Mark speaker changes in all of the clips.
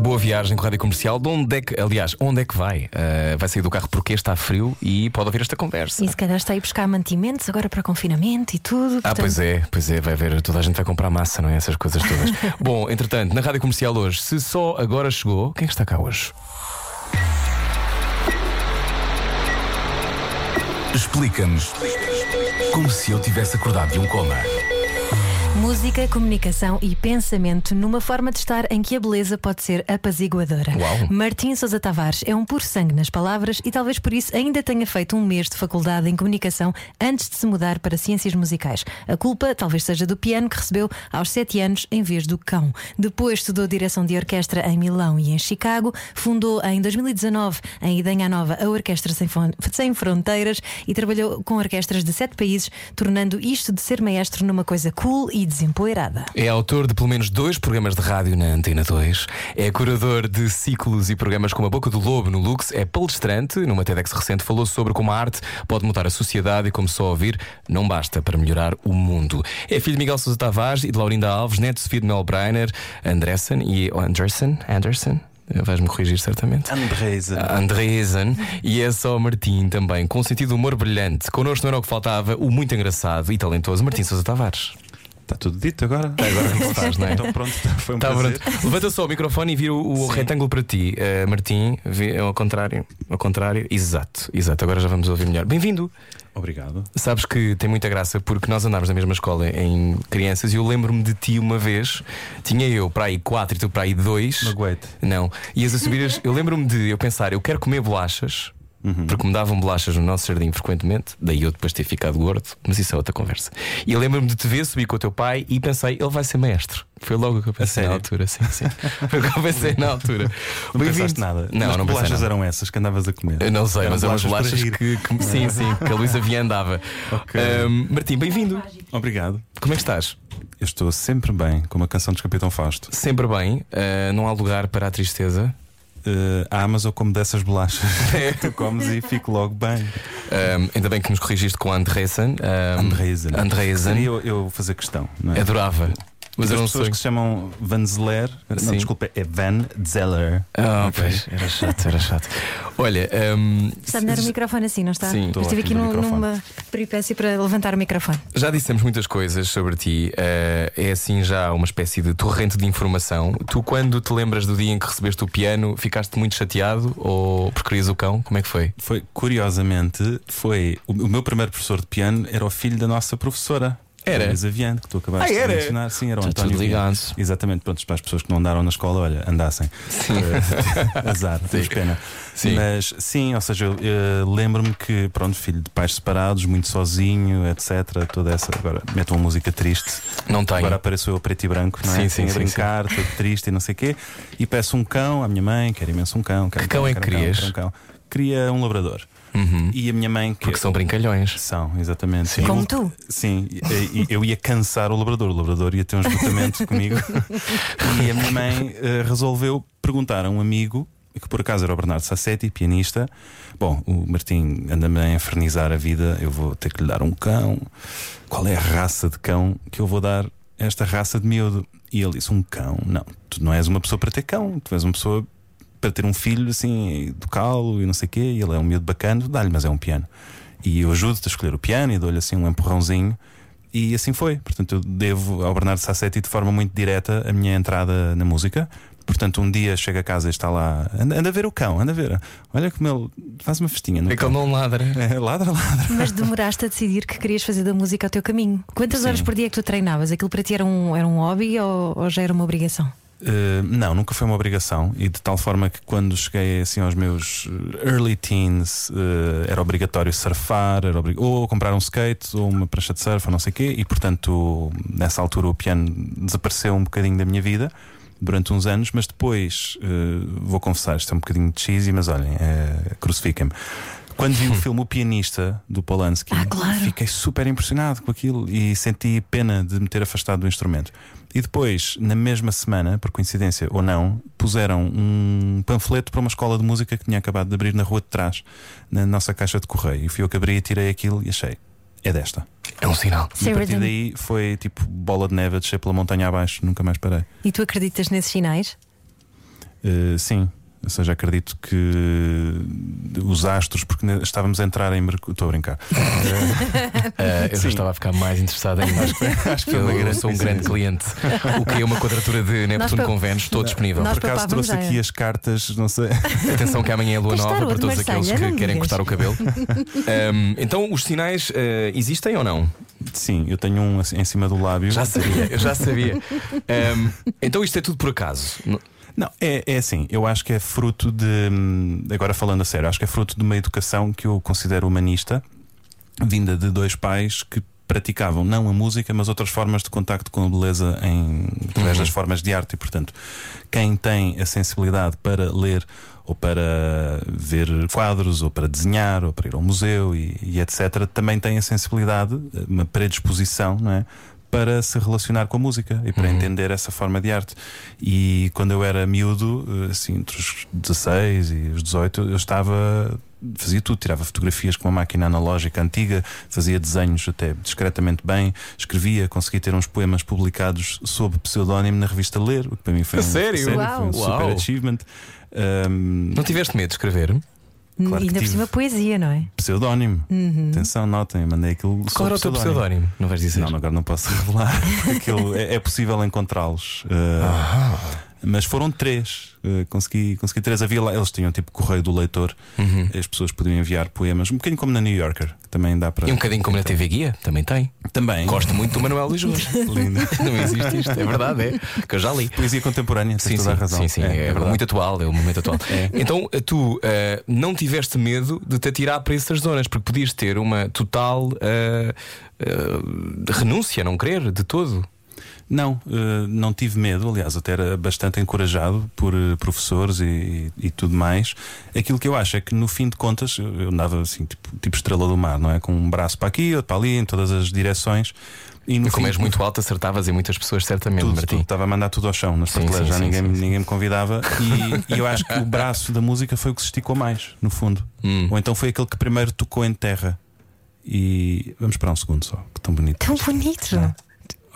Speaker 1: Boa viagem com a Rádio Comercial. De onde é que, aliás, onde é que vai? Uh, vai sair do carro porque está frio e pode ouvir esta conversa.
Speaker 2: E se calhar está aí buscar mantimentos agora para confinamento e tudo.
Speaker 1: Ah, pois é, pois é, vai ver, toda a gente vai comprar massa, não é? Essas coisas todas. Bom, entretanto, na Rádio Comercial hoje, se só agora chegou, quem é está cá hoje?
Speaker 3: Explica-nos como se eu tivesse acordado de um coma.
Speaker 2: Música, comunicação e pensamento numa forma de estar em que a beleza pode ser apaziguadora.
Speaker 1: Uau.
Speaker 2: Martim Sousa Tavares é um puro sangue nas palavras e talvez por isso ainda tenha feito um mês de faculdade em comunicação antes de se mudar para ciências musicais. A culpa talvez seja do piano que recebeu aos 7 anos em vez do cão. Depois estudou direção de orquestra em Milão e em Chicago, fundou em 2019 em Idenha Nova a Orquestra Sem, Fron- Sem Fronteiras e trabalhou com orquestras de sete países, tornando isto de ser maestro numa coisa cool e desempoeirada.
Speaker 1: É autor de pelo menos dois programas de rádio na Antena 2, é curador de ciclos e programas como A Boca do Lobo no Lux, é palestrante, numa TEDx recente falou sobre como a arte pode mudar a sociedade e como só ouvir não basta para melhorar o mundo. É filho de Miguel Sousa Tavares e de Laurinda Alves, neto de Sofia de Mel Breiner, Andressen e Anderson, Anderson, vais-me corrigir certamente.
Speaker 4: Andresa.
Speaker 1: Andresen e é só Martim também, com um sentido de humor brilhante. Connosco não era o que faltava, o muito engraçado e talentoso Martim Sousa Tavares.
Speaker 4: Está tudo dito agora?
Speaker 1: Agora não estás, não é?
Speaker 4: Então pronto, foi um
Speaker 1: Tá
Speaker 4: prazer.
Speaker 1: pronto. Levanta só o microfone e vira o, o retângulo para ti, Eh, Martim. vê- Ao contrário, ao contrário, exato, exato. Agora já vamos ouvir melhor. Bem-vindo.
Speaker 4: Obrigado.
Speaker 1: Sabes que tem muita graça porque nós andámos na mesma escola em crianças e eu lembro-me de ti uma vez. Tinha eu para aí quatro e tu para aí dois.
Speaker 4: Magoete.
Speaker 1: Não. Ias a subir. As... Eu lembro-me de eu pensar, eu quero comer bolachas.
Speaker 4: Uhum.
Speaker 1: Porque me davam bolachas no nosso jardim frequentemente, daí eu depois ter ficado gordo, mas isso é outra conversa. E eu lembro-me de te ver subir com o teu pai e pensei, ele vai ser maestro. Foi logo o que eu pensei na altura, sim, sim. Foi o que eu pensei na altura.
Speaker 4: Não pensaste nada.
Speaker 1: Não,
Speaker 4: Mas
Speaker 1: não
Speaker 4: bolachas eram essas que andavas a comer?
Speaker 1: Eu não sei,
Speaker 4: Eram
Speaker 1: mas eram as bolachas que, que- Sim, sim, que a Luísa Vian dava.
Speaker 4: Ok.
Speaker 1: Ahm, Martim, bem-vindo.
Speaker 4: Obrigado.
Speaker 1: Como é que estás?
Speaker 4: Eu estou sempre bem com uma canção dos Capitão Fausto.
Speaker 1: Sempre bem, ah, não há lugar para a tristeza.
Speaker 4: Uh, ah, mas eu como dessas bolachas. tu comes e fico logo bem.
Speaker 1: Ahm, ainda bem que nos corrigiste com a Andresen. ahm,
Speaker 4: Andreisen.
Speaker 1: Andreisen.
Speaker 4: Seria eu, eu fazer questão. É?
Speaker 1: Adorava. Mas
Speaker 4: as pessoas
Speaker 1: sei.
Speaker 4: que se chamam Van Zeller. Não, desculpa, é Van Zeller.
Speaker 1: Ah,
Speaker 4: Ok.
Speaker 1: pois, era chato, era chato. Olha, ahm,
Speaker 2: Está a dar o microfone assim, não está?
Speaker 1: Sim.
Speaker 2: Eu
Speaker 4: Estou
Speaker 2: estive aqui
Speaker 4: no
Speaker 2: numa peripécia para levantar o microfone.
Speaker 1: já dissemos muitas coisas sobre ti. ah, é assim já uma espécie de torrente de informação. Tu, quando te lembras do dia em que recebeste o piano, ficaste muito chateado ou porque querias o cão? Como é que foi?
Speaker 4: Foi, curiosamente, foi. O, o meu primeiro professor de piano era o filho da nossa professora.
Speaker 1: Era?
Speaker 4: A Luísa Viane, que tu acabaste
Speaker 1: Ah, era?
Speaker 4: de mencionar. Sim, era o
Speaker 1: Está
Speaker 4: António
Speaker 1: tudo.
Speaker 4: Exatamente, pronto, para as pessoas que não andaram na escola, olha, andassem. Eh, Azar, temos pena.
Speaker 1: Sim.
Speaker 4: Mas sim, ou seja, eu eh, lembro-me que, pronto, filho de pais separados, muito sozinho, etc. Toda essa. Agora, meto uma música triste.
Speaker 1: Não tenho.
Speaker 4: Agora apareceu eu preto e branco, não é?
Speaker 1: Sim, sim,
Speaker 4: Assim, a
Speaker 1: sim,
Speaker 4: brincar, todo triste e não sei o quê. E peço um cão à minha mãe, quero imenso um cão. Quero
Speaker 1: Que
Speaker 4: um
Speaker 1: cão é que
Speaker 4: um
Speaker 1: querias?
Speaker 4: quero um cão. Queria um labrador.
Speaker 1: Uhum.
Speaker 4: E a minha mãe que
Speaker 1: Porque são brincalhões.
Speaker 4: são, exatamente.
Speaker 1: Sim.
Speaker 2: Como
Speaker 4: eu-
Speaker 2: tu.
Speaker 4: Sim, eu ia cansar o labrador. O labrador ia ter um esgotamento comigo. E a minha mãe eh, resolveu perguntar a um amigo, que por acaso era o Bernardo Sassetti, pianista. Bom, o Martim anda-me a infernizar a vida, eu vou ter que lhe dar um cão. Qual é a raça de cão que eu vou dar a esta raça de miúdo? E ele disse: Um cão? Não, tu não és uma pessoa para ter cão, tu és uma pessoa para ter um filho assim, educá-lo e não sei o quê. E ele é um miúdo bacana, dá-lhe, mas é um piano. E eu ajudo-te a escolher o piano e dou-lhe assim um empurrãozinho. E assim foi. Portanto, eu devo ao Bernardo Sassetti de forma muito direta a minha entrada na música. Portanto, um dia chega a casa e está lá, anda, anda a ver o cão, anda a ver. Olha como ele faz uma festinha. No
Speaker 1: É que ele não ladra.
Speaker 4: É, ladra, ladra.
Speaker 2: Mas demoraste a decidir que querias fazer da música o teu caminho. Quantas
Speaker 4: Sim.
Speaker 2: horas por dia é que tu treinavas? Aquilo para ti era um, era um hobby ou, ou já era uma obrigação?
Speaker 4: Uh, não, nunca foi uma obrigação. E de tal forma que quando cheguei assim aos meus uh, early teens uh, era obrigatório surfar, era obri- ou comprar um skate ou uma prancha de surf ou não sei o quê, e portanto nessa altura o piano desapareceu um bocadinho da minha vida durante uns anos, mas depois uh, vou confessar, isto é um bocadinho cheesy, mas olhem, crucifiquem-me. Quando vi o filme O Pianista do Polanski,
Speaker 2: Ah, claro.
Speaker 4: fiquei super impressionado com aquilo e senti pena de me ter afastado do instrumento. E depois, na mesma semana, por coincidência ou não, puseram um panfleto para uma escola de música que tinha acabado de abrir na rua de trás, na nossa caixa de correio. E fui eu que abri e tirei aquilo e achei. É desta.
Speaker 1: É um sinal.
Speaker 4: E a partir daí foi tipo bola de neve a descer pela montanha abaixo, nunca mais parei.
Speaker 2: E tu acreditas nesses sinais?
Speaker 4: Uh, sim, ou seja, acredito que os astros, porque estávamos a entrar em Mercúrio. Estou a brincar.
Speaker 1: Ah, eu já estava a ficar mais interessado ainda. Acho que,
Speaker 4: Acho que foi uma
Speaker 1: eu
Speaker 4: grande
Speaker 1: sou um grande cliente. O que é uma quadratura de Neptuno com Vênus, estou disponível.
Speaker 2: Nós
Speaker 4: Por acaso trouxe aqui as cartas, não sei.
Speaker 1: Atenção que amanhã é lua nova para todos aqueles que querem
Speaker 2: digas.
Speaker 1: cortar o cabelo. Então, os sinais ah, existem ou não?
Speaker 4: Sim, eu tenho um assim, em cima do lábio.
Speaker 1: Já sabia, eu já sabia. Então, isto é tudo por acaso.
Speaker 4: Não, é, é assim, eu acho que é fruto de. hum, Agora falando a sério, acho que é fruto de uma educação que eu considero humanista, vinda de dois pais que praticavam não a música, mas outras formas de contacto com a beleza em, através das formas de arte. E, portanto, quem tem a sensibilidade para ler ou para ver quadros, ou para desenhar, ou para ir ao museu e, e etc., também tem a sensibilidade, uma predisposição, não é? Para se relacionar com a música e para entender essa forma de arte. E quando eu era miúdo, assim, entre os 16 e os 18, eu estava. Fazia tudo, tirava fotografias com uma máquina analógica antiga, fazia desenhos até discretamente bem, escrevia, consegui ter uns poemas publicados sob pseudónimo na revista Ler, o que para mim foi
Speaker 1: A
Speaker 4: um,
Speaker 1: sério?
Speaker 4: foi um super achievement. Um,
Speaker 1: Não tiveste medo de escrever?
Speaker 4: Claro
Speaker 2: Ainda por cima poesia, não é?
Speaker 4: pseudónimo. Atenção, notem, mandei aquilo
Speaker 1: Qual era o teu pseudónimo? Não vais dizer?
Speaker 4: Não, agora não posso revelar, aquilo é, é possível encontrá-los. Uh, Mas foram três. Uh, consegui, consegui três. Havia lá, eles tinham tipo correio do leitor.
Speaker 1: Uhum.
Speaker 4: As pessoas podiam enviar poemas, um bocadinho como na New Yorker, que também dá para.
Speaker 1: E um bocadinho como na TV Guia, também tem.
Speaker 4: Também.
Speaker 1: Gosto muito do Manuel Luís Gomes.
Speaker 4: Lindo.
Speaker 1: Não existe isto, é verdade, é. Que eu já li.
Speaker 4: Poesia contemporânea,
Speaker 1: Sim,
Speaker 4: toda a
Speaker 1: sim,
Speaker 4: razão.
Speaker 1: sim, sim, é,
Speaker 4: verdade.
Speaker 1: muito atual, é o momento atual.
Speaker 4: É.
Speaker 1: Então tu eh, não tiveste medo de te atirar para essas zonas, porque podias ter uma total eh, eh, renúncia, não querer de todo.
Speaker 4: Não, eh, não tive medo, aliás, até era bastante encorajado por eh, professores e, e- e tudo mais. Aquilo que eu acho é que no fim de contas eu andava assim, tipo, tipo estrela do mar, não é? Com um braço para aqui, outro para ali, em todas as direções. E no
Speaker 1: E como
Speaker 4: fim,
Speaker 1: és muito alto, acertavas em muitas pessoas, certamente,
Speaker 4: tudo,
Speaker 1: Martim.
Speaker 4: tudo, estava a mandar tudo ao chão nas prateleiras, já
Speaker 1: sim,
Speaker 4: ninguém,
Speaker 1: sim, sim.
Speaker 4: ninguém me convidava. E, e eu acho que o braço da música foi o que se esticou mais, no fundo.
Speaker 1: Hum.
Speaker 4: Ou então foi aquele que primeiro tocou em terra. E vamos esperar um segundo só, que tão bonito.
Speaker 2: Tão bonito.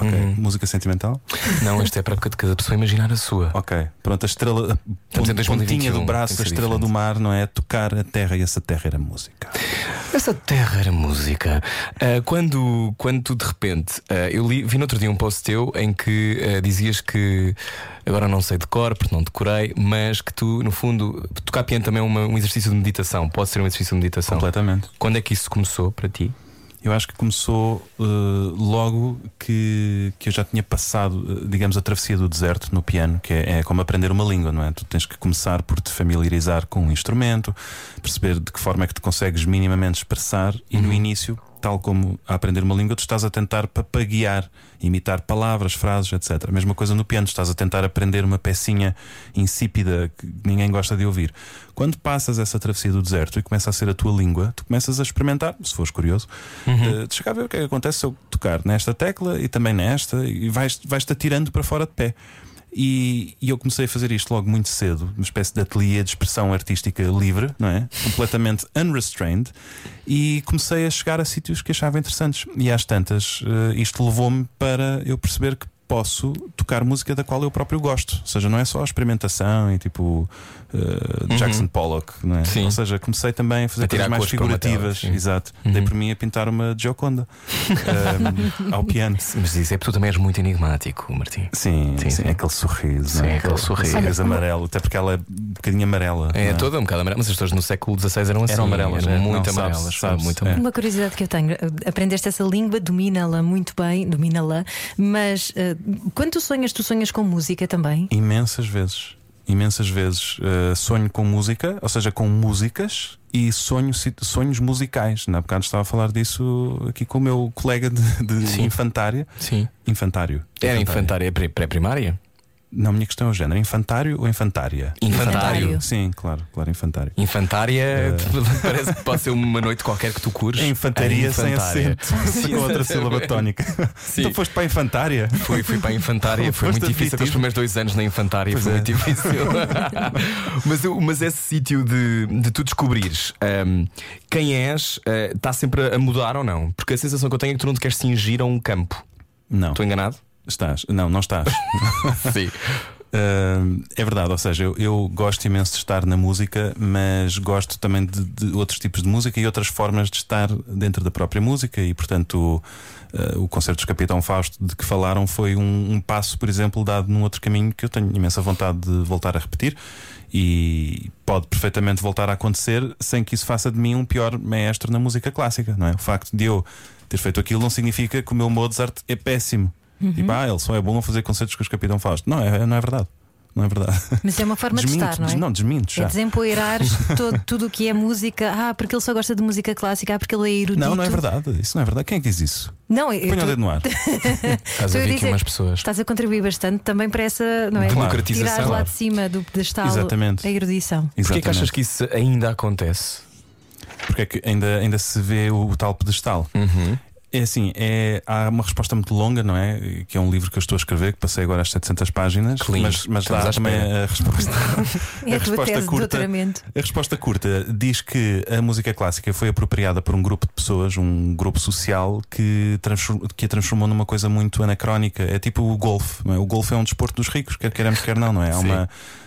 Speaker 4: Ok,
Speaker 1: Uhum.
Speaker 4: música sentimental.
Speaker 1: Não, isto é para de cada pessoa imaginar a sua.
Speaker 4: Ok, pronto, a estrela, a
Speaker 1: Estamos em
Speaker 4: pon- pontinha
Speaker 1: 2021,
Speaker 4: do braço, a estrela do mar, não é? Tocar a terra e essa terra era música.
Speaker 1: Essa terra era música. Ah, quando, quando tu de repente, ah, eu li, vi no outro dia um post teu em que ah, dizias que agora não sei de cor, porque não decorei, mas que tu, no fundo, tocar piano também é uma- um exercício de meditação. Pode ser um exercício de meditação.
Speaker 4: Completamente.
Speaker 1: Quando é que isso começou para ti?
Speaker 4: Eu acho que começou eh, logo que, que eu já tinha passado, eh, digamos, a travessia do deserto no piano, que é, é como aprender uma língua, não é? Tu tens que começar por te familiarizar com um instrumento, perceber de que forma é que te consegues minimamente expressar, e no início, tal como a aprender uma língua, tu estás a tentar papaguear, imitar palavras, frases, etc. A mesma coisa no piano, estás a tentar aprender uma pecinha insípida que ninguém gosta de ouvir. Quando passas essa travessia do deserto e começa a ser a tua língua, tu começas a experimentar, se fores curioso, eh, de chegar a ver o que é que acontece se eu tocar nesta tecla e também nesta, e vais- vais-te atirando para fora de pé. E, e eu comecei a fazer isto logo muito cedo, uma espécie de ateliê de expressão artística livre, não é? Completamente unrestrained. E comecei a chegar a sítios que achava interessantes. E às tantas, eh, isto levou-me para eu perceber que posso tocar música da qual eu próprio gosto. Ou seja, não é só a experimentação e tipo eh, Jackson Pollock, não é?
Speaker 1: Sim.
Speaker 4: Ou seja, comecei também a fazer
Speaker 1: A
Speaker 4: coisas mais
Speaker 1: tela,
Speaker 4: figurativas.
Speaker 1: sim.
Speaker 4: Exato.
Speaker 1: Uhum.
Speaker 4: Dei por mim a pintar uma Gioconda eh, ao piano.
Speaker 1: Mas isso é porque tu também és muito enigmático, Martim.
Speaker 4: Sim,
Speaker 1: Sim,
Speaker 4: sim,
Speaker 1: sim.
Speaker 4: aquele sorriso,
Speaker 1: Sim,
Speaker 4: não é?
Speaker 1: aquele sorriso.
Speaker 4: amarelo, até porque ela é um bocadinho amarela.
Speaker 1: É
Speaker 4: é?
Speaker 1: toda um bocado amarela, mas as pessoas no século XVI eram assim.
Speaker 4: Eram amarelas,
Speaker 1: eram
Speaker 4: é?
Speaker 1: muito
Speaker 4: Não,
Speaker 1: amarelas.
Speaker 4: sabe-se,
Speaker 1: muito
Speaker 4: é.
Speaker 1: amarelas.
Speaker 2: Uma curiosidade que eu tenho, aprendeste essa língua, domina-la muito bem, domina-la, mas eh, quando tu sonhas, tu sonhas com música também?
Speaker 4: Imensas vezes. Imensas vezes uh, sonho com música, ou seja, com músicas e sonho sonhos musicais. Na bocado estava a falar disso aqui com o meu colega de, de
Speaker 1: Sim.
Speaker 4: infantária.
Speaker 1: Sim.
Speaker 4: Infantário.
Speaker 1: Era infantária pré- pré-primária?
Speaker 4: Não, a minha questão é o género: infantário ou infantária?
Speaker 1: Infantário.
Speaker 4: Sim, claro, claro, infantário.
Speaker 1: Infantária parece que pode ser uma noite qualquer que tu cures.
Speaker 4: É infantaria
Speaker 1: A
Speaker 4: sem acento, com outra sílaba tónica. Então foste para a infantária.
Speaker 1: Fui, fui para a infantária, foi muito difícil. Aqueles primeiros dois anos na infantária
Speaker 4: Pois
Speaker 1: foi
Speaker 4: é.
Speaker 1: muito difícil. mas, eu- mas esse sítio de, de tu descobrires ahm, quem és ah, está sempre a mudar ou não? Porque a sensação que eu tenho é que tu não te queres cingir a um campo.
Speaker 4: Não,
Speaker 1: Estou enganado?
Speaker 4: Estás. Não, não estás.
Speaker 1: Sim.
Speaker 4: Uh, é verdade, ou seja, eu, eu gosto imenso de estar na música, mas gosto também de, de outros tipos de música e outras formas de estar dentro da própria música, e portanto o, uh, o concerto dos Capitão Fausto de que falaram foi um, um passo, por exemplo, dado num outro caminho que eu tenho imensa vontade de voltar a repetir. E pode perfeitamente voltar a acontecer sem que isso faça de mim um pior maestro na música clássica, não é? O facto de eu ter feito aquilo não significa que o meu Mozart é péssimo. Tipo, ah, ele só é bom a fazer concertos com os Capitão Fausto. Não, é, não é verdade. Não é verdade.
Speaker 2: Mas é uma forma de
Speaker 4: Desminto,
Speaker 2: estar, não é?
Speaker 4: des- não, desminto
Speaker 2: É
Speaker 4: já.
Speaker 2: desempoeirar todo, tudo o que é música. Ah, porque ele só gosta de música clássica, ah, porque ele é erudito.
Speaker 4: Não, não é verdade. Isso não é verdade. Quem é que diz isso?
Speaker 2: Não, eu
Speaker 4: Põe o
Speaker 2: tô-
Speaker 4: dedo no ar.
Speaker 1: Estás a ouvir aqui umas pessoas.
Speaker 2: Estás a contribuir bastante também para essa não é?
Speaker 1: Democratização.
Speaker 2: Tirar lá de cima do pedestal
Speaker 4: Exatamente.
Speaker 2: a erudição.
Speaker 1: Porquê que
Speaker 4: Exatamente.
Speaker 1: achas que isso ainda acontece?
Speaker 4: Porque é que ainda, ainda se vê o, o tal pedestal.
Speaker 1: Uhum.
Speaker 4: É assim, é, há uma resposta muito longa, não é? Que é um livro que eu estou a escrever, que passei agora às 700 páginas.
Speaker 1: Que lindo.
Speaker 4: Mas, mas também a resposta.
Speaker 2: É a, tua
Speaker 4: resposta curta-. A resposta curta diz que a música clássica foi apropriada por um grupo de pessoas, um grupo social que, transform- que a transformou numa coisa muito anacrónica. É tipo o golfe. é? O golfe é um desporto dos ricos, quer queiramos, quer não, não é? Há
Speaker 1: Sim.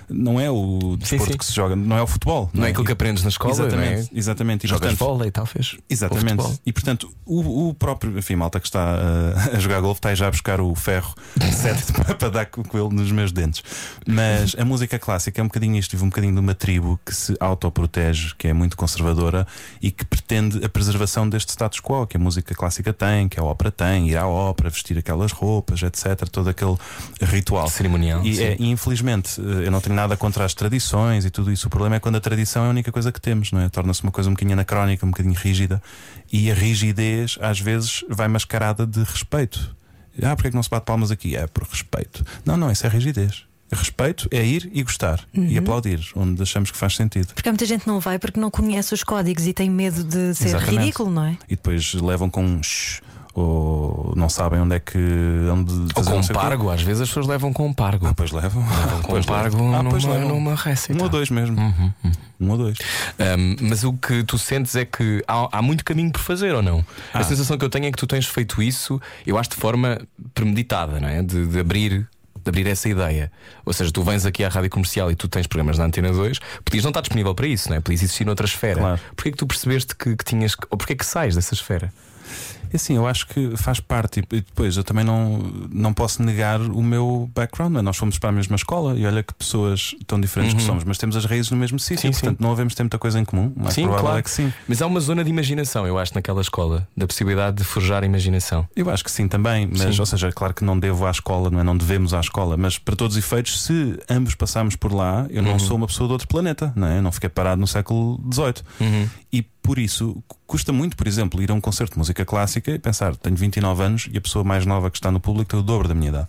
Speaker 4: Não é o desporto
Speaker 1: sim.
Speaker 4: que se joga, não é o futebol.
Speaker 1: Não é aquilo que aprendes na escola,
Speaker 4: Exatamente,
Speaker 1: não é?
Speaker 4: exatamente. E,
Speaker 1: Jogas
Speaker 4: portanto,
Speaker 1: vôlei, talvez. Ou
Speaker 4: Exatamente. E portanto, o, o próprio, enfim, malta que está uh, a jogar golfe está aí já a buscar o ferro certo para- dar com ele nos meus dentes. Mas a música clássica é um bocadinho isto, vive um bocadinho de uma tribo que se autoprotege, que é muito conservadora e que pretende a preservação deste status quo que a música clássica tem, que a ópera tem, ir à ópera, vestir aquelas roupas, etc. Todo aquele ritual.
Speaker 1: Cerimonial,
Speaker 4: E,
Speaker 1: sim.
Speaker 4: é, infelizmente, eh, eu não tenho nada contra as tradições e tudo isso. O problema é quando a tradição é a única coisa que temos, não é? Torna-se uma coisa um bocadinho anacrónica, um bocadinho rígida. E a rigidez, às vezes, vai mascarada de respeito. Ah, porque é que não se bate palmas aqui? É por respeito. Não, não, isso é rigidez. Respeito é ir e gostar e aplaudir, onde achamos que faz sentido.
Speaker 2: Porque há muita gente não vai porque não conhece os códigos e tem medo de ser
Speaker 4: Exatamente.
Speaker 2: ridículo, não é?
Speaker 4: E depois levam com um shh, ou não sabem onde é que. Onde
Speaker 1: Ou com
Speaker 4: quê.
Speaker 1: pargo, às vezes as pessoas levam com pargo.
Speaker 4: Ah, pois levam.
Speaker 1: Levam com
Speaker 4: Pois
Speaker 1: pargo
Speaker 4: levam. Ah,
Speaker 1: numa,
Speaker 4: pois levam.
Speaker 1: numa récita.
Speaker 4: Um ou dois mesmo.
Speaker 1: Uhum, uhum.
Speaker 4: Um ou dois.
Speaker 1: Um, mas o que tu sentes é que há, há muito caminho por fazer ou não? A
Speaker 4: Ah.
Speaker 1: sensação que eu tenho é que tu tens feito isso, eu acho de forma premeditada, não é? De, de abrir. De abrir essa ideia. Ou seja, tu vens aqui à rádio comercial e tu tens programas na Antena 2, podias não estar disponível para isso, não é? Podias existir noutra esfera.
Speaker 4: Claro.
Speaker 1: Porquê que tu percebeste que, que tinhas. Ou porquê que sais dessa esfera?
Speaker 4: Assim, eu acho que faz parte. E depois eu também não, não posso negar o meu background. não é? Nós fomos para a mesma escola e olha que pessoas tão diferentes que somos, mas temos as raízes no mesmo sítio.
Speaker 1: Uhum.
Speaker 4: Portanto,
Speaker 1: sim.
Speaker 4: não havemos ter muita coisa em comum. O mais
Speaker 1: Sim, claro.
Speaker 4: é que sim.
Speaker 1: Mas há uma zona de imaginação, eu acho, naquela escola, da possibilidade de forjar a imaginação.
Speaker 4: Eu acho que sim também, mas,
Speaker 1: Sim.
Speaker 4: ou seja, é claro que não devo à escola, não é? Não devemos à escola, mas para todos os efeitos, se ambos passamos por lá, eu não
Speaker 1: Uhum.
Speaker 4: sou uma pessoa de outro planeta, não é? Eu não fiquei parado no século XVIII.
Speaker 1: Uhum.
Speaker 4: E por isso custa muito, por exemplo, ir a um concerto de música clássica e pensar: tenho 29 anos e a pessoa mais nova que está no público tem o dobro da minha idade.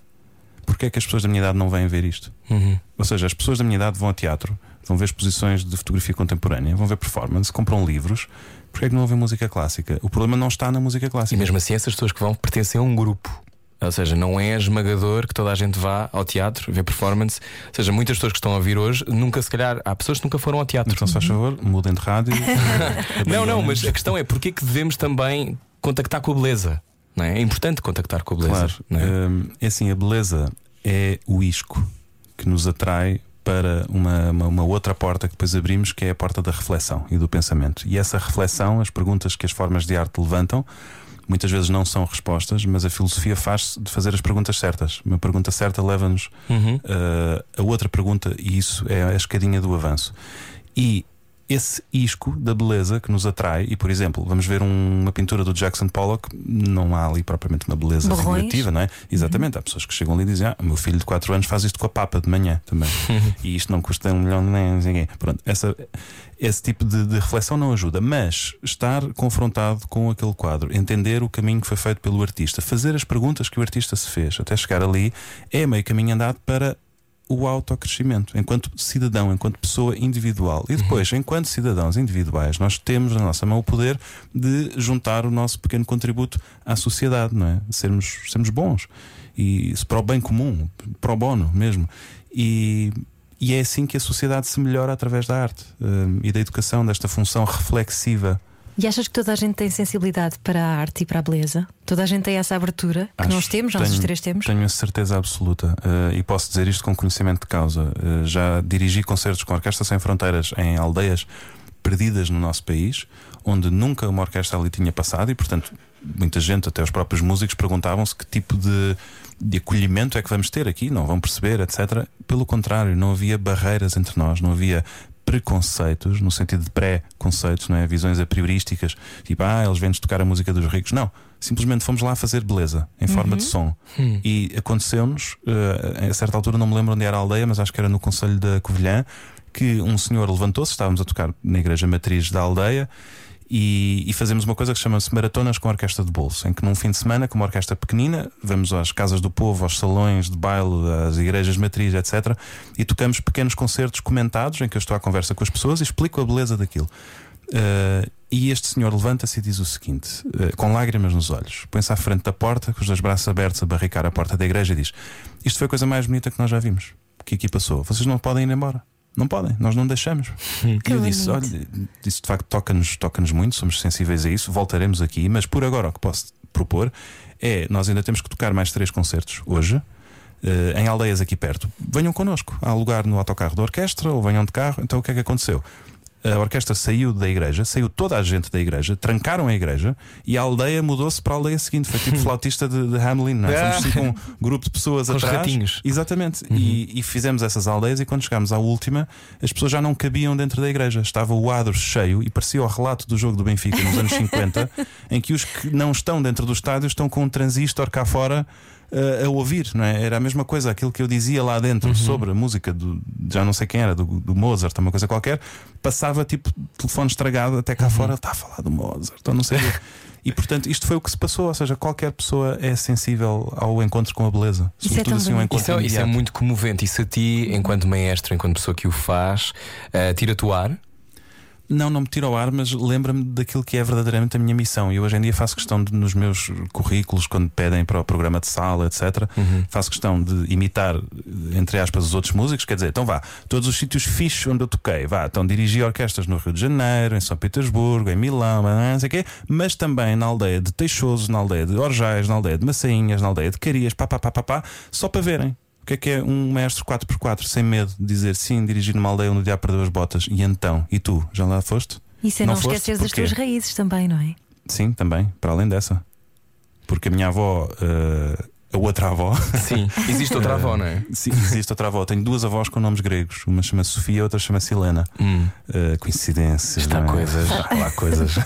Speaker 4: Porquê é que as pessoas da minha idade não vêm ver isto?
Speaker 1: Uhum.
Speaker 4: Ou seja, as pessoas da minha idade vão ao teatro, vão ver exposições de fotografia contemporânea, vão ver performance, compram livros. Porquê é que não ver música clássica? O problema não está na música
Speaker 1: E
Speaker 4: clássica.
Speaker 1: mesmo assim, essas pessoas que vão pertencem a um grupo. Ou seja, não é esmagador que toda a gente vá ao teatro ver performance. Ou seja, muitas pessoas que estão a vir hoje nunca, se calhar, há pessoas que nunca foram ao teatro.
Speaker 4: Então, se faz favor, mudem de rádio.
Speaker 1: Não, não, mas a questão é porque é que devemos também contactar com a beleza? Não é? é importante contactar com a beleza.
Speaker 4: Claro,
Speaker 1: é?
Speaker 4: hum, é assim, a beleza é o isco que nos atrai para uma, uma, uma outra porta que depois abrimos, que é a porta da reflexão e do pensamento. E essa reflexão, as perguntas que as formas de arte levantam, muitas vezes não são respostas, mas a filosofia faz de fazer as perguntas certas. Uma pergunta certa leva-nos
Speaker 1: Uhum.
Speaker 4: uh, a outra pergunta, e isso é a escadinha do avanço. E esse isco da beleza que nos atrai, e por exemplo, vamos ver um- uma pintura do Jackson Pollock, não há ali propriamente uma beleza
Speaker 2: Borrões?
Speaker 4: figurativa, não é? Exatamente, há pessoas que chegam ali e dizem: Ah, o meu filho de 4 anos faz isto com a papa de manhã também, e isto não custa um milhão nem não sei quê. Pronto, essa, esse tipo de, de reflexão não ajuda, mas estar confrontado com aquele quadro, entender o caminho que foi feito pelo artista, fazer as perguntas que o artista se fez até chegar ali, é meio caminho andado para o autocrescimento, enquanto cidadão, enquanto pessoa individual. E depois, enquanto cidadãos individuais, nós temos na nossa mão o poder de juntar o nosso pequeno contributo à sociedade, não é? Sermos, sermos bons. E isso para o bem comum, para o bono mesmo. E, e é assim que a sociedade se melhora através da arte hum, e da educação, desta função reflexiva.
Speaker 2: E achas que toda a gente tem sensibilidade para a arte e para a beleza? Toda a gente tem essa abertura que
Speaker 4: Acho-
Speaker 2: nós temos, nós os três temos?
Speaker 4: Tenho a certeza absoluta eh, e posso dizer isto com conhecimento de causa. Eh, já dirigi concertos com a Orquestra Sem Fronteiras em aldeias perdidas no nosso país, onde nunca uma orquestra ali tinha passado e, portanto, muita gente, até os próprios músicos, perguntavam-se que tipo de, de acolhimento é que vamos ter aqui, não vão perceber, etc. Pelo contrário, não havia barreiras entre nós, não havia preconceitos, no sentido de pré-conceitos, não é? Visões a priorísticas, tipo, ah, eles vêm-nos tocar a música dos ricos. Não, simplesmente fomos lá fazer beleza, em forma de som. E aconteceu-nos, eh, a certa altura, não me lembro onde era a aldeia, mas acho que era no Conselho da Covilhã, que um senhor levantou-se, estávamos a tocar na igreja matriz da aldeia. E, e fazemos uma coisa que chama-se maratonas com orquestra de bolso, em que num fim de semana, com uma orquestra pequenina, vamos às casas do povo, aos salões de baile, às igrejas matriz, etc. E tocamos pequenos concertos comentados, em que eu estou à conversa com as pessoas e explico a beleza daquilo. Uh, e este senhor levanta-se e diz o seguinte, uh, com lágrimas nos olhos, põe-se à frente da porta, com os dois braços abertos a barricar a porta da igreja e diz: Isto foi a coisa mais bonita que nós já vimos, que aqui passou. Vocês não podem ir embora. Não podem, nós não deixamos. e eu disse: Olha, isso de facto toca-nos toca muito, somos sensíveis a isso, voltaremos aqui, mas por agora o que posso propor é: nós ainda temos que tocar mais três concertos hoje. Uh, em aldeias aqui perto, venham connosco. Há lugar no autocarro da orquestra ou venham de carro. Então o que é que aconteceu? A orquestra saiu da igreja, saiu toda a gente da igreja, trancaram a igreja e a aldeia mudou-se para a aldeia seguinte. Foi tipo flautista de, de Hamelin, não é? Fomos assim, com um grupo de pessoas
Speaker 1: Com
Speaker 4: atrás.
Speaker 1: ratinhos.
Speaker 4: Exatamente. E, e fizemos essas aldeias e quando chegámos à última, as pessoas já não cabiam dentro da igreja. Estava o adro cheio e parecia o relato do jogo do Benfica nos anos 50, em que os que não estão dentro do estádio estão com um transistor cá fora. Eh, a ouvir, não é? Era a mesma coisa, aquilo que eu dizia lá dentro sobre a música do já não sei quem era, do, do Mozart, uma coisa qualquer, passava tipo telefone estragado até cá fora, ele está a falar do Mozart, ou não sei. E portanto, isto foi o que se passou, ou seja, qualquer pessoa é sensível ao encontro com a beleza.
Speaker 2: Isso é
Speaker 4: Sobretudo
Speaker 2: tão
Speaker 4: assim, um encontro
Speaker 1: Isso é, isso é muito comovente. Isso a ti, enquanto maestro, enquanto pessoa que o faz, eh, tira-te o ar.
Speaker 4: Não, não me tira ao ar, mas lembra-me daquilo que é verdadeiramente a minha missão. E hoje em dia faço questão de, nos meus currículos, quando pedem para o programa de sala, etc., faço questão de imitar, entre aspas, os outros músicos. Quer dizer, então vá, todos os sítios fixos onde eu toquei, vá, então dirigi orquestras no Rio de Janeiro, em São Petersburgo, em Milão, não sei o quê, mas também na aldeia de Teixoso, na aldeia de Orjais, na aldeia de Massainhas, na aldeia de Carias, pá, pá, pá, pá, pá, só para verem. O que é que é um maestro 4x4 sem medo de dizer sim, dirigir numa aldeia onde o diabo perdeu as botas? E então? E tu? Já lá foste?
Speaker 2: Isso é não, esqueceres as tuas raízes também, não é?
Speaker 4: Sim, também, para além dessa. Porque a minha avó, eh, a outra avó,
Speaker 1: Sim, existe outra avó, não é?
Speaker 4: sim, existe outra avó. Tenho duas avós com nomes gregos. Uma chama-se Sofia, outra chama-se Helena.
Speaker 1: Hum.
Speaker 4: Eh, coincidências.
Speaker 1: Está
Speaker 4: não é?
Speaker 1: coisas.
Speaker 4: Está lá coisas.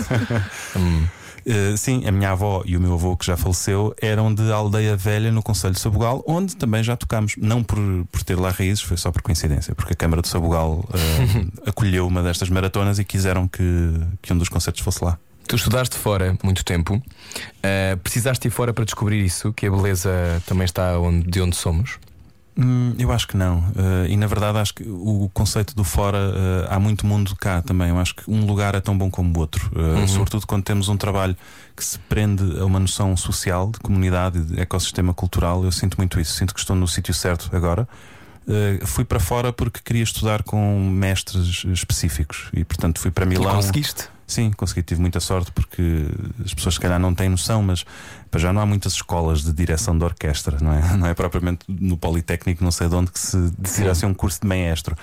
Speaker 1: Hum.
Speaker 4: Eh, sim, a minha avó e o meu avô, que já faleceu, eram de Aldeia Velha, no Conselho de Sabugal, onde também já tocámos. Não por, por ter lá raízes, foi só por coincidência, porque a Câmara de Sabugal eh, acolheu uma destas maratonas e quiseram que, que um dos concertos fosse lá.
Speaker 1: Tu estudaste fora muito tempo, eh, precisaste ir fora para descobrir isso, que a beleza também está onde, de onde somos.
Speaker 4: Hum, eu acho que não. Eh, e na verdade acho que o conceito do fora eh, há muito mundo cá também. Eu acho que um lugar é tão bom como o outro. Eh, Sobretudo quando temos um trabalho que se prende a uma noção social, de comunidade, de ecossistema cultural. Eu sinto muito isso. Sinto que estou no sítio certo agora. Fui para fora porque queria estudar com mestres específicos e portanto fui para
Speaker 1: E
Speaker 4: Milão.
Speaker 1: conseguiste?
Speaker 4: Sim, consegui, tive muita sorte porque as pessoas se calhar não têm noção, mas para já não há muitas escolas de direção de orquestra, não é? Não é propriamente no Politécnico, não sei de onde, que se decida assim um curso de maestro.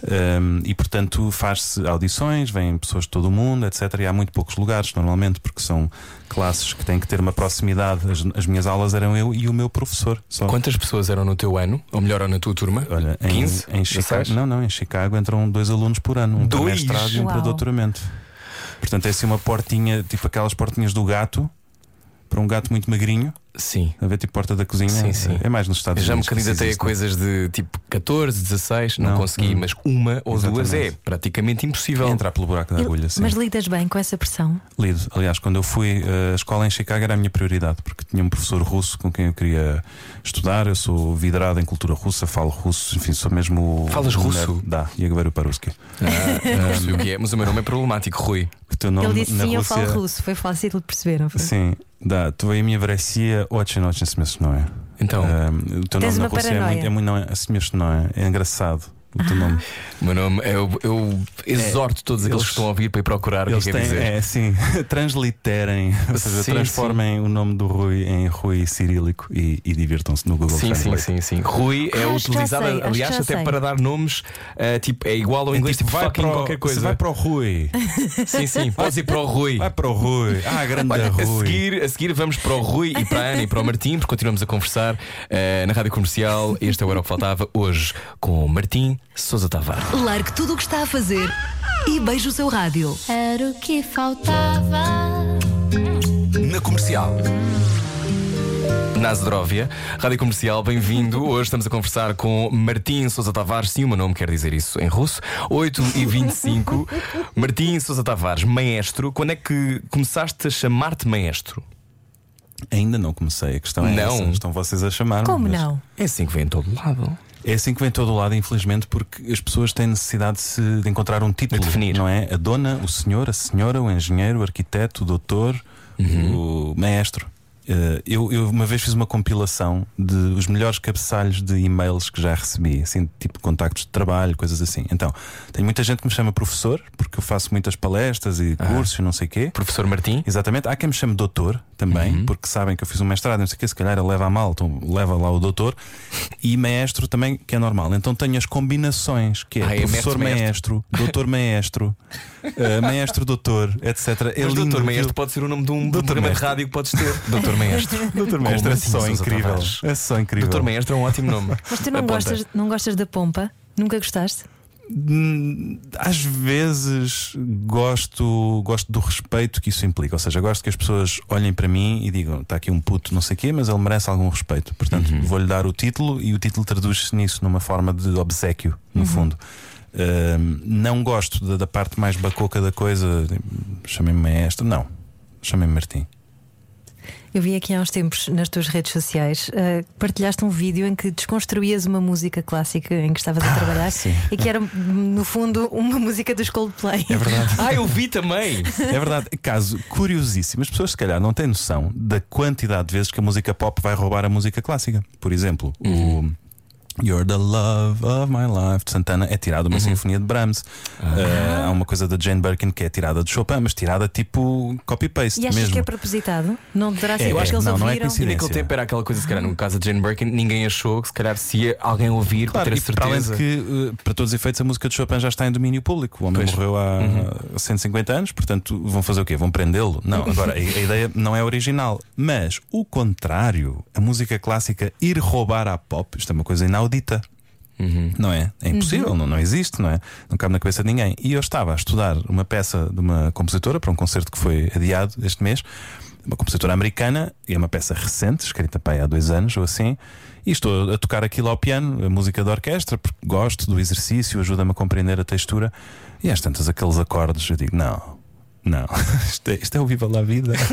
Speaker 4: Um, e portanto faz-se audições, vêm pessoas de todo o mundo, etc. E há muito poucos lugares, normalmente, porque são classes que têm que ter uma proximidade. As, as minhas aulas eram eu e o meu professor. Só.
Speaker 1: Quantas pessoas eram no teu ano? Ou melhor, ou na tua turma?
Speaker 4: Olha, em,
Speaker 1: 15?
Speaker 4: em Chicago,
Speaker 1: 16?
Speaker 4: não, não, em Chicago entram dois alunos por ano, um para mestrado e um para doutoramento. Portanto, é assim uma portinha, tipo aquelas portinhas do gato, para um gato muito magrinho.
Speaker 1: Sim.
Speaker 4: A ver tipo porta da cozinha.
Speaker 1: Sim, sim.
Speaker 4: É mais nos Estados
Speaker 1: Eu já me
Speaker 4: Unidos. que isso
Speaker 1: candidatei a
Speaker 4: existe.
Speaker 1: coisas de tipo 14, 16, não,
Speaker 4: Não,
Speaker 1: consegui,
Speaker 4: hum.
Speaker 1: mas uma ou duas é
Speaker 4: Exatamente.
Speaker 1: praticamente impossível.
Speaker 4: Entrar pelo buraco da agulha, sim.
Speaker 2: Mas lidas bem com essa pressão?
Speaker 4: Lido. Aliás, quando eu fui, eh, a escola em Chicago era a minha prioridade, porque tinha um professor russo com quem eu queria estudar. Eu sou vidrado em cultura russa, falo russo, enfim, sou mesmo. o-
Speaker 1: Falas
Speaker 4: o
Speaker 1: russo?
Speaker 4: nerd. Dá, e agora para ruski.
Speaker 1: Ah, não percebi o que é, mas o meu nome é problemático, Rui.
Speaker 4: O teu nome
Speaker 2: Ele disse
Speaker 4: na
Speaker 2: sim, eu
Speaker 4: Rússia.
Speaker 2: falo russo. Foi fácil de perceber, não foi?
Speaker 4: Sim, да, твое имя в России очень очень смешное.
Speaker 1: Então,
Speaker 4: Ehm, o teu
Speaker 2: Tens
Speaker 4: nome na
Speaker 2: uma
Speaker 4: Rússia é
Speaker 2: paranoia.
Speaker 4: muito, é muito não é, assim smешное, é engraçado. O teu nome.
Speaker 1: o meu nome, eu, eu exorto todos aqueles
Speaker 4: Eles-
Speaker 1: que estão a ouvir para ir procurar o que é que quer
Speaker 4: têm,
Speaker 1: dizer.
Speaker 4: é assim, transliterem, ou seja,
Speaker 1: Sim,
Speaker 4: transformem o nome do Rui em Rui cirílico e, e divirtam-se no Google
Speaker 1: Sim, sim,
Speaker 4: Translate.
Speaker 1: sim, sim. Rui é
Speaker 2: acho que já
Speaker 1: utilizado,
Speaker 2: sei, acho que
Speaker 1: aliás,
Speaker 2: já
Speaker 1: até
Speaker 2: sei.
Speaker 1: para dar nomes, ah, tipo, é igual ao
Speaker 4: É
Speaker 1: inglês, tipo,
Speaker 4: vai
Speaker 1: fucking
Speaker 4: para o-
Speaker 1: qualquer coisa.
Speaker 4: Você vai para o Rui.
Speaker 1: Sim, sim, podes ir para o Rui.
Speaker 4: Vai para o Rui. Ah, grande
Speaker 1: Olha, a
Speaker 4: Rui.
Speaker 1: seguir, a seguir vamos para o Rui e para a Ana e para o Martim, porque continuamos a conversar eh, na Rádio Comercial. Este é o Era o que Faltava, hoje com o Martim Sousa Tavares.
Speaker 5: Largue tudo o que está a fazer e beije o seu rádio.
Speaker 6: Era o que faltava.
Speaker 3: Na comercial.
Speaker 1: Na Zdróvia, Rádio Comercial, bem-vindo. Hoje estamos a conversar com Martim Sousa Tavares. Sim, o meu nome quer dizer isso em russo. 8 e 25. Martim Sousa Tavares, maestro. Quando é que começaste a chamar-te maestro?
Speaker 4: Ainda não comecei, a questão é
Speaker 1: Não.
Speaker 4: essa. Estão vocês a chamar
Speaker 2: Como não?
Speaker 1: É assim que vem em todo lado.
Speaker 4: É assim que vem todo o lado, infelizmente, porque as pessoas têm necessidade de, se- de encontrar um título.
Speaker 1: De definir.
Speaker 4: Não é? A dona, o senhor, a senhora, o engenheiro, o arquiteto, o doutor,
Speaker 1: Uhum.
Speaker 4: o maestro. Eh, eu, eu uma vez fiz uma compilação de os melhores cabeçalhos de e-mails que já recebi, assim, tipo contactos de trabalho, coisas assim. Então, tenho muita gente que me chama professor, porque eu faço muitas palestras e cursos e não sei o quê.
Speaker 1: Professor Martim?
Speaker 4: Exatamente. Há quem me chame doutor também,
Speaker 1: Uhum.
Speaker 4: porque sabem que eu fiz um mestrado, não sei o que, se calhar ele leva a mal, então leva lá o doutor. E maestro também, que é normal. Então tenho as combinações, que é
Speaker 1: Ah, é
Speaker 4: professor
Speaker 1: mestre,
Speaker 4: maestro, doutor maestro, eh, maestro doutor, etc. É
Speaker 1: Mas
Speaker 4: lindo
Speaker 1: doutor Maestro pode ser o nome de um,
Speaker 4: Doutor
Speaker 1: programa de rádio que podes ter. Doutor Maestro.
Speaker 4: Doutor maestro é só incrível. É só incrível.
Speaker 1: Doutor Maestro é um ótimo nome.
Speaker 2: Mas tu não
Speaker 1: Aponta.
Speaker 2: gostas, não gostas da pompa? Nunca gostaste?
Speaker 4: Hum, Às vezes gosto, gosto do respeito que isso implica. Ou seja, gosto que as pessoas olhem para mim e digam: está aqui um puto, não sei o quê, mas ele merece algum respeito. Portanto, vou-lhe dar o título e o título traduz-se nisso, numa forma de obsequio, no fundo. Hum, não gosto da, da parte mais bacoca da coisa, chamem-me maestro, não, chamem-me Martim.
Speaker 2: Eu vi aqui há uns tempos nas tuas redes sociais eh, partilhaste um vídeo em que desconstruías uma música clássica em que estavas a trabalhar
Speaker 4: sim.
Speaker 2: e que era, no fundo, uma música dos Coldplay.
Speaker 4: É verdade.
Speaker 1: Ah, eu vi também.
Speaker 4: É verdade, caso curiosíssimo. As pessoas, se calhar, não têm noção da quantidade de vezes que a música pop vai roubar a música clássica. Por exemplo, o You're the Love of My Life de Santana é tirada de uma sinfonia de Brahms. Eh, há uma coisa da Jane Birkin que é tirada de Chopin, mas tirada tipo copy-paste
Speaker 2: E achas
Speaker 4: mesmo.
Speaker 2: que é propositado? Não deverá ser
Speaker 4: É, é,
Speaker 2: que eles
Speaker 4: não, não é
Speaker 2: ouviram?
Speaker 1: E
Speaker 4: coincidência.
Speaker 1: naquele tempo era aquela coisa, se calhar, no caso de Jane Birkin, ninguém achou que se calhar se ia alguém ouvir
Speaker 4: Claro,
Speaker 1: para ter
Speaker 4: e
Speaker 1: a
Speaker 4: para além de
Speaker 1: certeza.
Speaker 4: que, eh, para todos os efeitos, a música de Chopin já está em domínio público. O homem
Speaker 1: Pois.
Speaker 4: morreu há
Speaker 1: Uhum.
Speaker 4: 150 anos, portanto, vão fazer o quê? Vão prendê-lo? Não, agora, a, a ideia não é original. Mas o contrário, a música clássica ir roubar à pop, isto é uma coisa inaudita.
Speaker 1: Uhum.
Speaker 4: Não é? É impossível, não, não existe, não é? Não cabe na cabeça de ninguém. E eu estava a estudar uma peça de uma compositora para um concerto que foi adiado este mês, uma compositora americana, e é uma peça recente, escrita para aí há dois anos ou assim. E estou a tocar aquilo ao piano, a música da orquestra, porque gosto do exercício, ajuda-me a compreender a textura. E às tantas, aqueles acordes, eu digo: não, não, isto é, isto é o Viva lá Vida.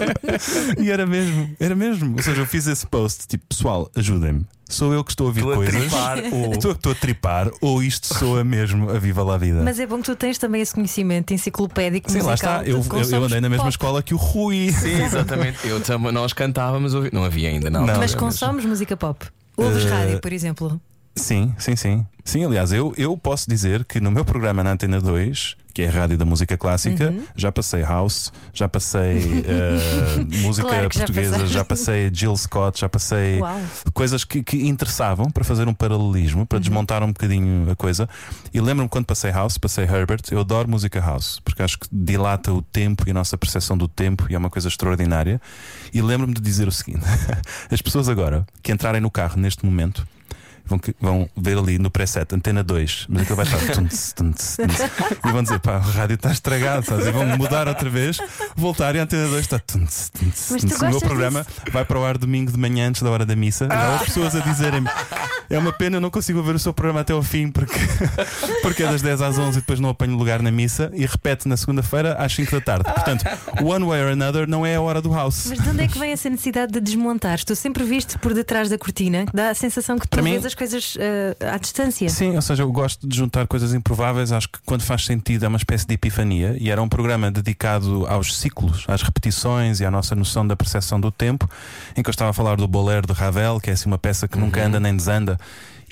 Speaker 4: e era mesmo, era mesmo. Ou seja, eu fiz esse post, tipo, pessoal, ajudem-me. Sou eu que estou a ouvir
Speaker 1: Estou a
Speaker 4: coisas.
Speaker 1: tripar, ou-
Speaker 4: Estou, estou a tripar, ou isto soa mesmo a Viva lá Vida.
Speaker 2: Mas é bom que tu tens também esse conhecimento enciclopédico
Speaker 4: Sim,
Speaker 2: musical.
Speaker 4: lá está. Eu, eu, eu andei na mesma
Speaker 2: pop.
Speaker 4: escola que o Rui.
Speaker 1: Sim, exatamente. Eu também, nós cantávamos, não havia ainda, não.
Speaker 4: Não.
Speaker 2: Mas consomes música pop? Ouves
Speaker 4: Eh,
Speaker 2: rádio, por exemplo?
Speaker 4: Sim, sim, sim. Sim, aliás, eu, eu posso dizer que no meu programa na Antena 2, que é a rádio da música clássica,
Speaker 2: Uhum.
Speaker 4: já passei house, já passei eh, música
Speaker 2: Claro já
Speaker 4: portuguesa,
Speaker 2: passaste.
Speaker 4: já passei Jill Scott, já passei
Speaker 2: Uau.
Speaker 4: coisas que, que interessavam para fazer um paralelismo,
Speaker 2: Uhum.
Speaker 4: para desmontar um bocadinho a coisa. E lembro-me quando passei house, passei Herbert, eu adoro música house, porque acho que dilata o tempo e a nossa percepção do tempo e é uma coisa extraordinária. E lembro-me de dizer o seguinte: as pessoas agora que entrarem no carro neste momento Vão, vão ver ali no preset Antena 2, mas aquilo vai estar. tunts, tunts, tunts. e vão dizer: pá, o rádio está estragado, sabes? E vão mudar outra vez, voltar e a Antena 2 está. tunts, tunts, tunts. O meu programa vai para o ar domingo de manhã antes da hora da missa. E há as pessoas a dizerem-me: é uma pena, eu não consigo ver o seu programa até ao fim porque, porque é das 10 às 11 e depois não apanho lugar na missa e repete na segunda-feira às 5 da tarde. Portanto, one way or another não é a hora do house.
Speaker 2: Mas de onde é que vem essa necessidade de desmontar? Tu sempre viste por detrás da cortina, dá a sensação que tu
Speaker 4: Para mim-
Speaker 2: vês as coisas eh, à distância.
Speaker 4: Sim, ou seja, eu gosto de juntar coisas improváveis. Acho que quando faz sentido é uma espécie de epifania. E era um programa dedicado aos ciclos, às repetições e à nossa noção da percepção do tempo. Em que eu estava a falar do Bolero de Ravel, que é assim uma peça que nunca anda nem desanda.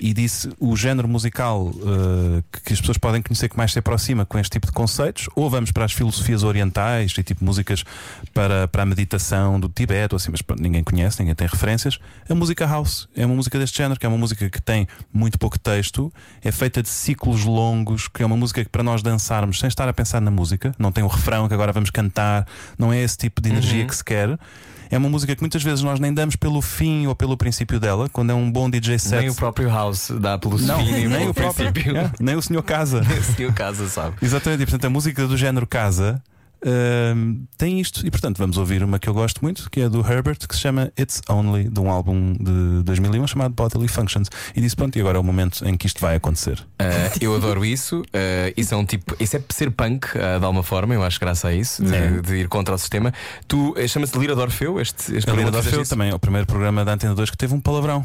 Speaker 4: E disse o género musical eh, que- as pessoas podem conhecer que mais se aproxima com este tipo de conceitos, ou vamos para as filosofias orientais e tipo músicas para, para a meditação do Tibete, ou assim, mas ninguém conhece, ninguém tem referências. A música house é uma música deste género, que é uma música que tem muito pouco texto, é feita de ciclos longos, que é uma música que para nós dançarmos sem estar a pensar na música, não tem um refrão que agora vamos cantar, não é esse tipo de energia que se quer. É uma música que muitas vezes nós nem damos pelo fim ou pelo princípio dela, quando é um bom DJ set.
Speaker 1: Nem o próprio House dá pelo
Speaker 4: Não,
Speaker 1: fim,
Speaker 4: nem, o próprio,
Speaker 1: princípio.
Speaker 4: É, nem o senhor casa.
Speaker 1: Se o casa, sabe?
Speaker 4: Exatamente, e portanto a música do género casa tem isto. E portanto vamos ouvir uma que eu gosto muito, que é do Herbert, que se chama It's Only, de um álbum de 2001 chamado Bodily Functions. E disse: Pronto, e agora é o momento em que isto vai acontecer.
Speaker 1: Ah, eu adoro isso. Ah, isso é um tipo. Isso é ser punk ah, de alguma forma, eu acho graças a isso, de,
Speaker 4: É.
Speaker 1: de ir contra o sistema. Tu eh, chama-se Lira de Orfeu, este, este
Speaker 4: Lira
Speaker 1: que
Speaker 4: da Orfeu
Speaker 1: fizeste isso?
Speaker 4: também é o primeiro programa da Antena 2 que teve um palavrão.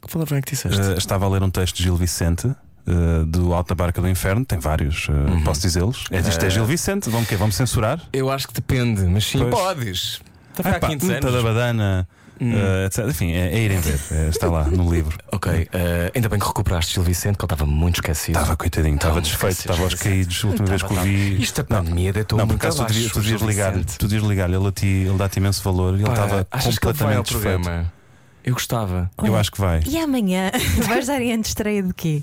Speaker 1: Que palavra é que disseste?
Speaker 4: Uh, estava a ler um texto de Gil Vicente. Uh, do Alta Barca do Inferno, tem vários, uh,
Speaker 1: Uhum.
Speaker 4: posso dizê-los. É, isto é Gil Vicente, vamos, quê? vamos censurar?
Speaker 1: Eu acho que depende, mas sim,
Speaker 4: Pois.
Speaker 1: podes. Está a ficar
Speaker 4: Ah, pá,
Speaker 1: 500
Speaker 4: muita
Speaker 1: anos.
Speaker 4: da badana, uh, etc. Enfim, é, é irem ver, é, está lá no livro.
Speaker 1: Ok, ah, ainda bem que recuperaste Gil Vicente, que ele estava muito esquecido.
Speaker 4: Estava coitadinho, estava desfeito, estava aos caídos. A última vez que o vi.
Speaker 1: Isto a pandemia deitou
Speaker 4: Não, por acaso tu devias, ligar,
Speaker 1: Vicente.
Speaker 4: tu devias ligar-lhe, ele, ele dá-te imenso valor e ele estava
Speaker 1: achas que ele vai ao
Speaker 4: completamente desfeito.
Speaker 1: programa? Eu gostava.
Speaker 4: Eu acho que vai.
Speaker 2: E amanhã vais dar em estreia de quê?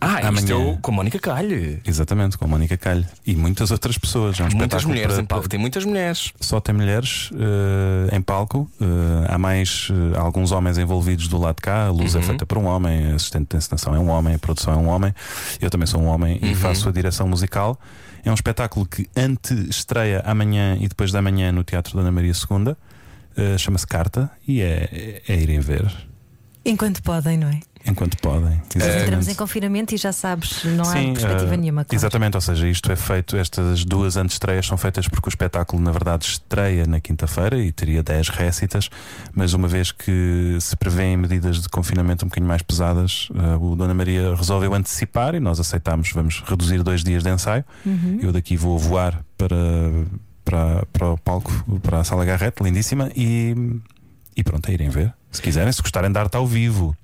Speaker 1: Ah, isto
Speaker 4: Amanhã.
Speaker 1: é o- com a Mónica Calhe.
Speaker 4: Exatamente, com a Mónica Calho e muitas outras pessoas. É um
Speaker 1: Muitas mulheres
Speaker 4: para-
Speaker 1: em palco, tem muitas mulheres.
Speaker 4: Só tem mulheres eh, em palco. eh, há mais eh, alguns homens envolvidos do lado de cá. A luz é
Speaker 1: Uhum.
Speaker 4: feita por um homem, a assistente de encenação é um homem, a produção é um homem. Eu também sou um homem
Speaker 1: Uhum.
Speaker 4: e faço a direção musical. É um espetáculo que ante-estreia amanhã e depois da manhã no Teatro da Ana Maria II. Chama-se Carta e é, é irem ver
Speaker 2: Enquanto podem, não é?
Speaker 4: Enquanto podem.
Speaker 2: Entramos em confinamento e já sabes, não há
Speaker 4: Sim,
Speaker 2: perspectiva
Speaker 4: eh,
Speaker 2: nenhuma. Claro.
Speaker 4: Exatamente, ou seja, isto é feito, estas duas antestreias são feitas porque o espetáculo, na verdade, estreia na quinta-feira e teria 10 récitas, mas uma vez que se prevêem medidas de confinamento um bocadinho mais pesadas, eh, o Dona Maria resolveu antecipar e nós aceitámos, vamos reduzir dois dias de ensaio.
Speaker 2: Uhum.
Speaker 4: Eu daqui vou voar para, para, para o palco, para a Sala Garrete, lindíssima, e, e pronto, a irem ver. Se quiserem, se gostarem de arte ao vivo.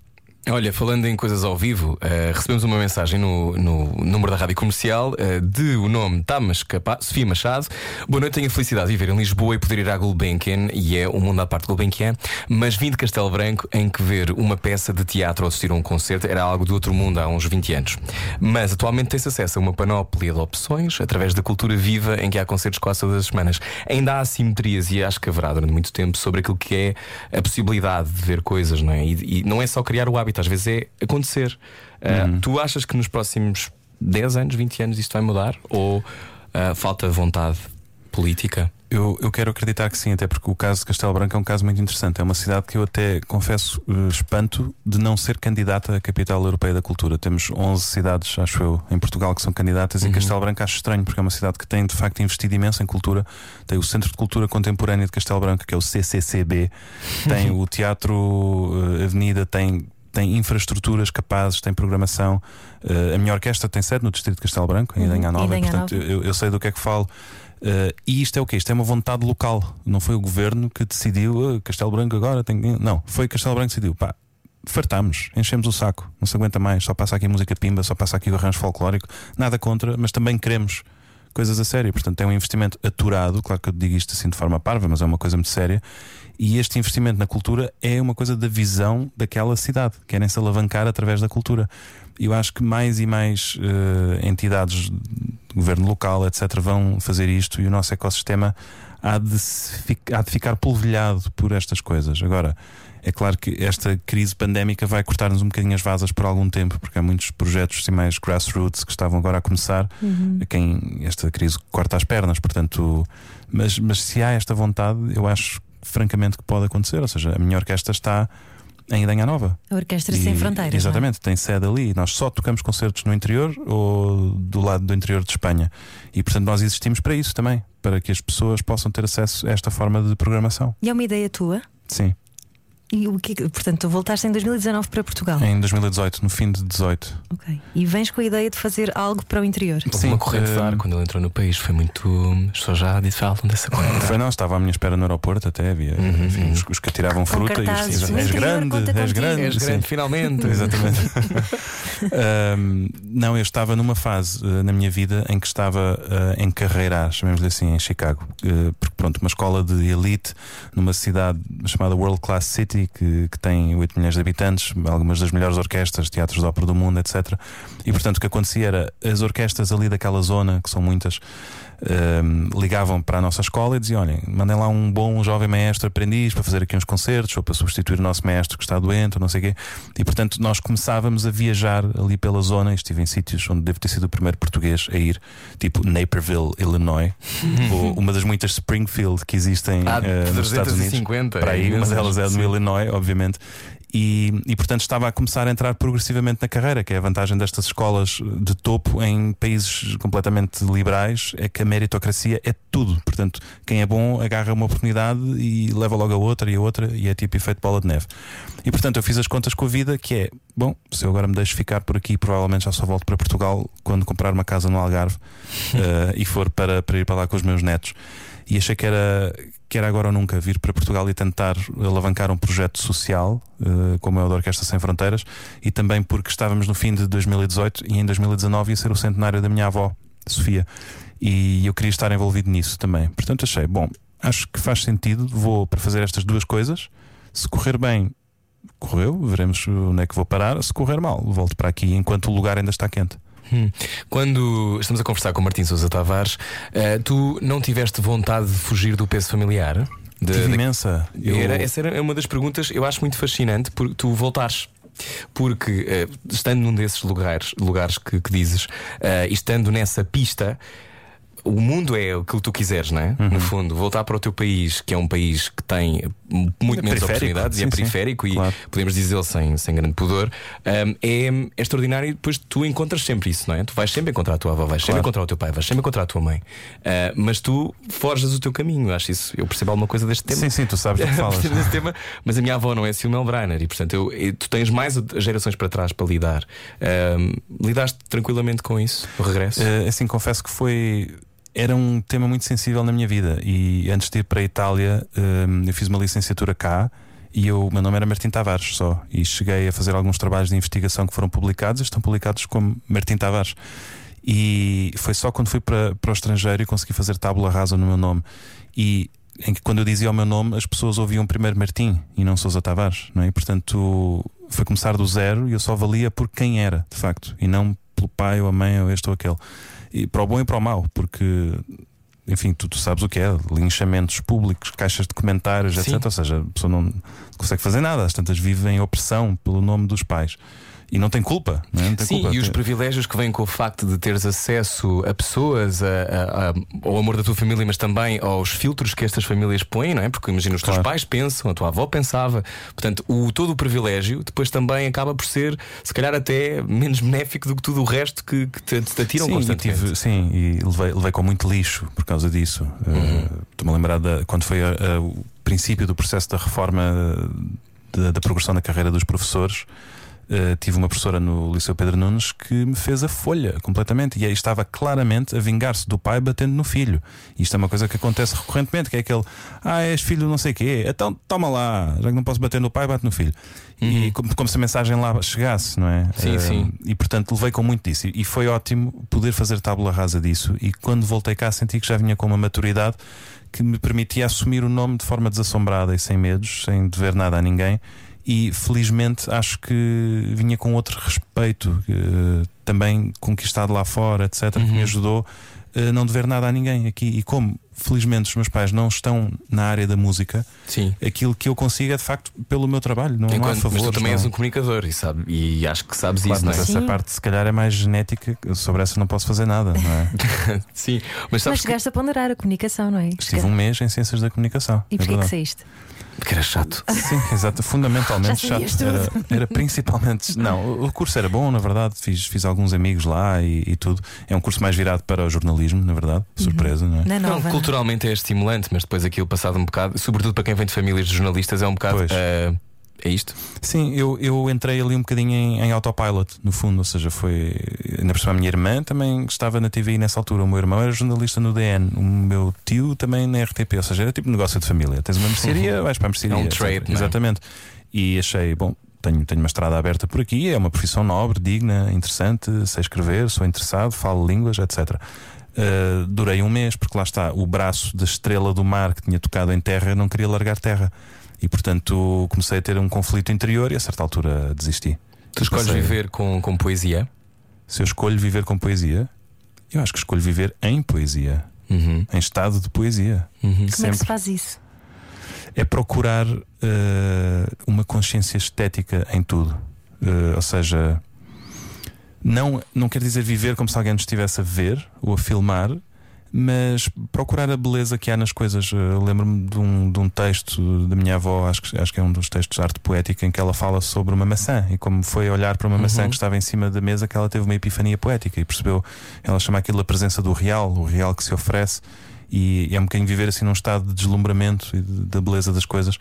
Speaker 1: Olha, falando em coisas ao vivo, eh, recebemos uma mensagem no, no número da rádio comercial eh, de o nome Tamas Capa, Sofia Machado. Boa noite, tenho a felicidade de viver em Lisboa e poder ir à Gulbenkian, e é o mundo à parte de Gulbenkian, mas vim de Castelo Branco em que ver uma peça de teatro ou assistir a um concerto era algo do outro mundo há uns 20 anos. Mas atualmente tem-se acesso a uma panóplia de opções através da cultura viva em que há concertos quase todas as semanas. Ainda há assimetrias e acho que haverá durante muito tempo sobre aquilo que é a possibilidade de ver coisas, não é? E, e não é só criar o hábito, às vezes é acontecer. Ah, tu achas que nos próximos 10 anos, 20 anos isto vai mudar? Ou ah, falta vontade política?
Speaker 4: Eu, eu quero acreditar que sim, até porque o caso de Castelo Branco é um caso muito interessante. É uma cidade que eu até confesso eh, espanto de não ser candidata à capital europeia da cultura. Temos 11 cidades, acho eu, em Portugal que são candidatas e Castelo Branco acho estranho porque é uma cidade que tem de facto investido imenso em cultura. Tem o Centro de Cultura Contemporânea de Castelo Branco, que é o CCCB, tem o Teatro eh, Avenida, tem tem infraestruturas capazes, tem programação. Eh, a minha orquestra tem sede no Distrito de Castelo Branco, em
Speaker 2: Uhum,
Speaker 4: Idanha Nova,
Speaker 2: Idanha
Speaker 4: portanto eu, eu sei do que é que falo. Eh, e isto é o quê? Isto é uma vontade local. Não foi o governo que decidiu "Ah, Castelo Branco agora tem. que-" Não, foi Castelo Branco que decidiu. Pá, fartámos, enchemos o saco, não se aguenta mais. Só passa aqui música pimba, só passa aqui o arranjo folclórico. Nada contra, mas também queremos coisas a sério. Portanto, é um investimento aturado. Claro que eu digo isto assim de forma parva, mas é uma coisa muito séria. E este investimento na cultura é uma coisa da visão daquela cidade. Querem se alavancar através da cultura. Eu acho que mais e mais eh, entidades de governo local, etc., vão fazer isto e o nosso ecossistema há de, se fi- há de ficar polvilhado por estas coisas. Agora, é claro que esta crise pandémica vai cortar-nos um bocadinho as vasas por algum tempo, porque há muitos projetos assim, mais grassroots que estavam agora a começar, a quem esta crise corta as pernas. Portanto, mas, mas se há esta vontade, eu acho francamente que pode acontecer. Ou seja, a minha orquestra está em Idanha Nova.
Speaker 2: A Orquestra
Speaker 4: E-
Speaker 2: Sem Fronteiras. é?
Speaker 4: Exatamente, tem sede ali. Nós só tocamos concertos no interior ou do lado do interior de Espanha. E portanto nós existimos para isso também, para que as pessoas possam ter acesso a esta forma de programação.
Speaker 2: E é uma ideia tua?
Speaker 4: Sim,
Speaker 2: E o que, portanto, tu voltaste em 2019 para Portugal.
Speaker 4: em 2018, no fim de 18.
Speaker 2: Ok. E vens com a ideia de fazer algo para o interior.
Speaker 4: Sim,
Speaker 1: uma corrente de
Speaker 4: eh,
Speaker 1: ar quando ele entrou no país. Foi muito. As pessoas já falam dessa corrente.
Speaker 4: Foi não, estava à minha espera no aeroporto até havia
Speaker 1: Uhum,
Speaker 4: enfim,
Speaker 1: uhum.
Speaker 4: os, os que atiravam fruta e
Speaker 2: cartazes,
Speaker 4: os
Speaker 2: "No
Speaker 4: és grande, és
Speaker 2: contigo."
Speaker 4: grande,
Speaker 1: És
Speaker 4: sim.
Speaker 1: grande, finalmente.
Speaker 4: Exatamente. Ahm, não, eu estava numa fase eh, na minha vida em que estava a encarreirar, chamemos-lhe assim, em Chicago. Porque, pronto, uma escola de elite numa cidade chamada World Class City, que, que tem 8 milhões de habitantes, algumas das melhores orquestras, teatros de ópera do mundo, etc. E, portanto, o que acontecia era as orquestras ali daquela zona, que são muitas. Ligavam para a nossa escola e diziam: olhem, mandem lá um bom jovem maestro aprendiz para fazer aqui uns concertos ou para substituir o nosso maestro que está doente ou não sei o quê. E portanto nós começávamos a viajar ali pela zona. Estive em sítios onde devo ter sido o primeiro português a ir, tipo Naperville, Illinois, ou uma das muitas Springfield que existem
Speaker 1: Há
Speaker 4: eh, nos Estados Unidos.
Speaker 1: 350.
Speaker 4: Para aí,
Speaker 1: é
Speaker 4: uma
Speaker 1: imensas.
Speaker 4: delas é
Speaker 1: Sim.
Speaker 4: Illinois, obviamente. E, e portanto estava a começar a entrar progressivamente na carreira, que é a vantagem destas escolas de topo em países completamente liberais, é que a meritocracia é tudo. Portanto, quem é bom agarra uma oportunidade e leva logo a outra e a outra, e é tipo efeito bola de neve. E portanto eu fiz as contas com a vida, que é, bom, se eu agora me deixo ficar por aqui, provavelmente já só volto para Portugal quando comprar uma casa no Algarve eh, e for para, para ir para lá com os meus netos. E achei que era, que era agora ou nunca vir para Portugal e tentar alavancar um projeto social, eh, como é o da Orquestra Sem Fronteiras, e também porque estávamos no fim de 2018 e em 2019 ia ser o centenário da minha avó, Sofia, e eu queria estar envolvido nisso também. Portanto, achei, bom, acho que faz sentido, vou para fazer estas duas coisas. Se correr bem, correu, veremos onde é que vou parar. Se correr mal, volto para aqui enquanto o lugar ainda está quente.
Speaker 1: Hum. Quando estamos a conversar com Martim Sousa Tavares, eh, tu não tiveste vontade de fugir do peso familiar? De-
Speaker 4: Tive
Speaker 1: de-
Speaker 4: imensa. Eu-
Speaker 1: Era, essa era uma das perguntas eu acho muito fascinante porque tu voltares. Porque eh, estando num desses lugares, lugares que, que dizes, e estando nessa pista, o mundo é aquilo que tu quiseres, não é?
Speaker 4: Uhum.
Speaker 1: No fundo, voltar para o teu país, que é um país que tem muito
Speaker 4: É
Speaker 1: menos
Speaker 4: periférico,
Speaker 1: oportunidades e é
Speaker 4: sim, sim,
Speaker 1: periférico, e
Speaker 4: claro.
Speaker 1: podemos dizê-lo sem, sem grande pudor, um, é, é extraordinário. E depois tu encontras sempre isso, não é? Tu vais sempre encontrar a tua avó, vais sempre
Speaker 4: Claro.
Speaker 1: encontrar o teu pai, vais sempre encontrar a tua mãe, Uh, mas tu forjas o teu caminho. Acho isso. Eu percebo alguma coisa deste tema.
Speaker 4: Sim, sim, tu sabes do que falas.
Speaker 1: Tema, mas a minha avó não é Silmel Breiner e portanto eu, eu- tu tens mais gerações para trás para lidar. Um, lidaste tranquilamente com isso, o regresso?
Speaker 4: Eh, assim, confesso que foi. Era um tema muito sensível na minha vida. E antes de ir para a Itália, eh, eu fiz uma licenciatura cá. E eu, meu nome era Martim Tavares só. E cheguei a fazer alguns trabalhos de investigação que foram publicados e estão publicados como Martim Tavares. E foi só quando fui para, para o estrangeiro e consegui fazer tábula rasa no meu nome. E em que quando eu dizia o meu nome, as pessoas ouviam primeiro Martim e não Sousa Tavares. Não é? E portanto foi começar do zero e eu só valia por quem era, de facto, e não pelo pai ou a mãe ou este ou aquele. E para o bom e para o mau, porque enfim, tu, tu sabes o que é, linchamentos públicos, caixas de comentários,
Speaker 1: Sim.
Speaker 4: etc. Ou seja, a pessoa não consegue fazer nada, as tantas vivem em opressão pelo nome dos pais. E não tem culpa, não, é? não tem
Speaker 1: Sim,
Speaker 4: culpa.
Speaker 1: e os privilégios que vêm com o facto de teres acesso a pessoas, a, a- a- ao amor da tua família, mas também aos filtros que estas famílias põem, não é? Porque imagina, os teus
Speaker 4: Claro.
Speaker 1: pais pensam, a tua avó pensava. Portanto, o, todo o privilégio depois também acaba por ser, se calhar, até menos benéfico do que tudo o resto que, que te, te atiram
Speaker 4: sim,
Speaker 1: constantemente.
Speaker 4: tive- sim, e levei, levei com muito lixo por causa disso.
Speaker 1: Uhum.
Speaker 4: Uh, Estou-me a lembrar da, quando foi o princípio do processo da reforma da, da progressão da carreira dos professores. Uh, tive uma professora no Liceu Pedro Nunes que me fez a folha completamente e aí estava claramente a vingar-se do pai batendo no filho. Isto é uma coisa que acontece recorrentemente, que é aquele ah, és filho não sei quê, então toma lá, já que não posso bater no pai, bate no filho. E como, como se a mensagem lá chegasse, não é?
Speaker 1: Uhum. Sim,
Speaker 4: Uh,
Speaker 1: sim.
Speaker 4: e portanto levei com muito disso. E foi ótimo poder fazer tábula rasa disso. E quando voltei cá, senti que já vinha com uma maturidade que me permitia assumir o nome de forma desassombrada e sem medos, sem dever nada a ninguém. E felizmente acho que vinha com outro respeito, eh, também conquistado lá fora, etc., que me ajudou a não dever nada a ninguém aqui. E como felizmente os meus pais não estão na área da música,
Speaker 1: Sim.
Speaker 4: aquilo que eu consigo é de facto pelo meu trabalho, não, não há
Speaker 1: Enquanto, mas tu também
Speaker 4: não.
Speaker 1: és um comunicador e, sabe, e acho que sabes
Speaker 4: Claro,
Speaker 1: isso, não
Speaker 4: mas
Speaker 1: é?
Speaker 4: essa
Speaker 2: Sim.
Speaker 4: parte se calhar é mais genética, sobre essa não posso fazer nada, não é?
Speaker 1: Sim, mas
Speaker 2: Mas
Speaker 1: sabes que,
Speaker 2: chegaste a ponderar a comunicação, não é?
Speaker 4: Estive um mês em Ciências da Comunicação.
Speaker 2: E
Speaker 4: é
Speaker 2: porquê que
Speaker 4: verdade.
Speaker 2: saíste?
Speaker 1: Que era chato.
Speaker 4: Sim, exato, fundamentalmente chato. Era, era principalmente. Não, o- curso era bom, na verdade, fiz, fiz alguns amigos lá e, e tudo. É um curso mais virado para o jornalismo, na verdade, surpresa, não é?
Speaker 1: Não,
Speaker 2: nova.
Speaker 1: culturalmente é estimulante, mas depois aquilo passado um bocado, sobretudo para quem vem de famílias de jornalistas, é um bocado.
Speaker 4: Pois.
Speaker 1: ah, é isto?
Speaker 4: Sim, eu, eu entrei ali um bocadinho em, em autopilot, no fundo, ou seja, foi. Ainda por cima, a minha irmã também estava na TVI nessa altura. O meu irmão era jornalista no DN, o meu tio também na RTP, ou seja, era tipo negócio de família. Tens uma mercearia, vais para a mercearia.
Speaker 1: É um trade, é?
Speaker 4: Exatamente. E achei, bom, tenho, tenho uma estrada aberta por aqui, é uma profissão nobre, digna, interessante, sei escrever, sou interessado, falo línguas, etc. Uh, durei um mês, porque lá está, o braço da estrela do mar que tinha tocado em terra não queria largar terra. E portanto comecei a ter um conflito interior e a certa altura desisti.
Speaker 1: Tu escolhes
Speaker 4: Passei-
Speaker 1: viver com, com poesia?
Speaker 4: Se eu escolho viver com poesia, eu acho que escolho viver em poesia,
Speaker 1: Uhum,
Speaker 4: em estado de poesia.
Speaker 1: uhum.
Speaker 2: Como é que
Speaker 4: sempre.
Speaker 2: se faz isso?
Speaker 4: É procurar eh, uma consciência estética em tudo. Eh, ou seja, não, não quer dizer viver como se alguém nos estivesse a ver ou a filmar, mas procurar a beleza que há nas coisas. Eh, Lembro-me de um, de um texto da minha avó, acho que, acho que é um dos textos de arte poética, em que ela fala sobre uma maçã e como foi olhar para uma maçã que estava em cima da mesa que ela teve uma epifania poética e percebeu, ela chama aquilo a presença do real, o real que se oferece. E, e é um bocadinho viver assim num estado de deslumbramento e de- da beleza das coisas.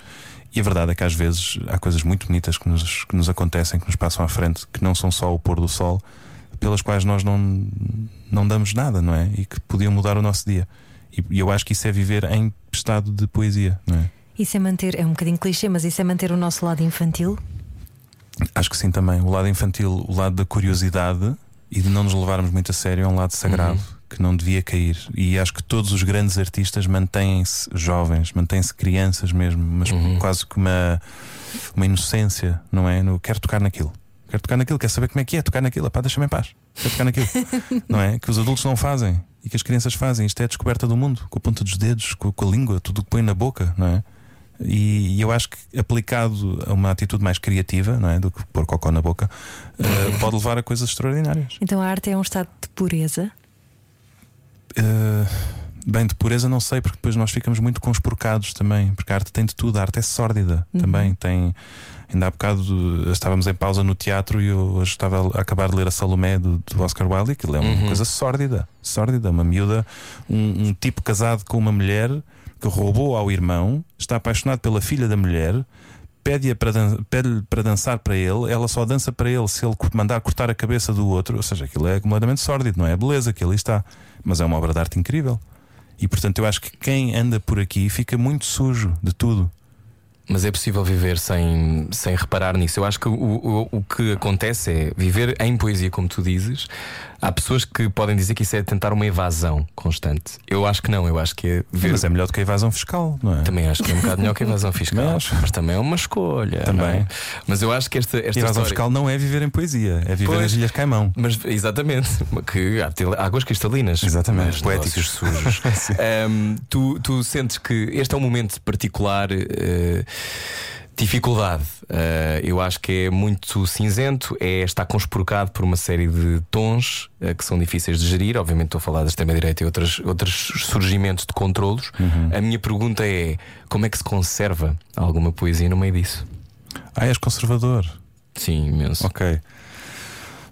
Speaker 4: E a verdade é que às vezes há coisas muito bonitas que nos, que nos acontecem, que nos passam à frente, que não são só o pôr do sol, pelas quais nós não, não damos nada, não é? E que podiam mudar o nosso dia. E, e eu acho que isso é viver em estado de poesia, não é?
Speaker 2: Isso é manter, é um bocadinho clichê, mas isso é manter o nosso lado infantil.
Speaker 4: Acho que sim também. O lado infantil, o lado da curiosidade e de não nos levarmos muito a sério é um lado sagrado que não devia cair. E acho que todos os grandes artistas mantêm-se jovens, mantêm-se crianças mesmo, mas quase que uma, uma inocência, não é? No, quero tocar naquilo. Quero tocar naquilo, quero saber como é que é tocar naquilo. Pá, deixa-me em paz. Quero tocar naquilo. não é? Que os adultos não fazem e que as crianças fazem. Isto é a descoberta do mundo, com a ponta dos dedos, com, a língua, tudo o que põe na boca, não é? E, e eu acho que aplicado a uma atitude mais criativa, não é? Do que pôr cocó na boca, eh, pode levar a coisas extraordinárias.
Speaker 2: Então a arte é um estado de pureza.
Speaker 4: Eh, bem, de pureza não sei, porque depois nós ficamos muito conspurcados também, porque a arte tem de tudo, a arte é sórdida também. Tem, ainda há bocado estávamos em pausa no teatro e eu hoje estava a acabar de ler a Salomé do, do Oscar Wilde, e aquilo é uma coisa sórdida, sórdida, uma miúda, um, um tipo casado com uma mulher que roubou ao irmão, está apaixonado pela filha da mulher. Pede-lhe para, dan pede para dançar para ele, ela só dança para ele se ele mandar cortar a cabeça do outro. Ou seja, aquilo é completamente sórdido, não é? A beleza que ali está. Mas é uma obra de arte incrível. E portanto eu acho que quem anda por aqui fica muito sujo de tudo.
Speaker 1: Mas é possível viver sem, sem reparar nisso. Eu acho que o, o, o que acontece é viver em poesia, como tu dizes. Há pessoas que podem dizer que isso é tentar uma evasão constante. Eu acho que não, eu acho que é viver.
Speaker 4: Mas é melhor do que a evasão fiscal, não é?
Speaker 1: Também acho que é um bocado melhor que a evasão fiscal.
Speaker 4: Também acho.
Speaker 1: Mas também é uma escolha.
Speaker 4: Também.
Speaker 1: não é? Mas eu acho que esta, esta
Speaker 4: a evasão
Speaker 1: história...
Speaker 4: fiscal não é viver em poesia, é viver
Speaker 1: Pois.
Speaker 4: nas Ilhas Caimão.
Speaker 1: Mas exatamente, que há águas cristalinas.
Speaker 4: Exatamente,
Speaker 1: Mas
Speaker 4: poéticos.
Speaker 1: sujos. Ahm, tu, tu sentes que este é um momento particular. eh, Dificuldade, Eh, eu acho que é muito cinzento, é está conspurcado por uma série de tons eh, que são difíceis de gerir. Obviamente, estou a falar da extrema-direita e outros, outros surgimentos de controlos. A minha pergunta é: como é que se conserva alguma poesia no meio disso?
Speaker 4: Ah, és conservador.
Speaker 1: Sim, imenso.
Speaker 4: Ok.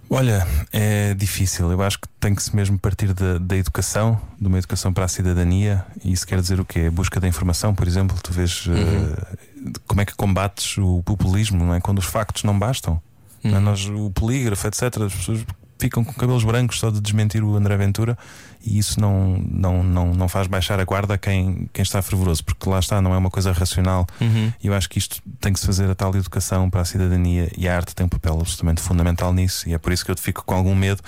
Speaker 4: Olha, é difícil. Eu acho que tem que se mesmo partir da, da educação, de uma educação para a cidadania. E isso quer dizer o quê? A busca da informação, por exemplo. Tu vês eh, como é que combates o populismo, não é? Quando os factos não bastam. Não é? Nós, o polígrafo, etc. As pessoas ficam com cabelos brancos só de desmentir o André Ventura e isso não, não, não, não faz baixar a guarda quem, quem está fervoroso, porque lá está, não é uma coisa racional. E eu acho que isto tem que se fazer a tal educação para a cidadania e a arte tem um papel absolutamente fundamental nisso. E é por isso que eu fico com algum medo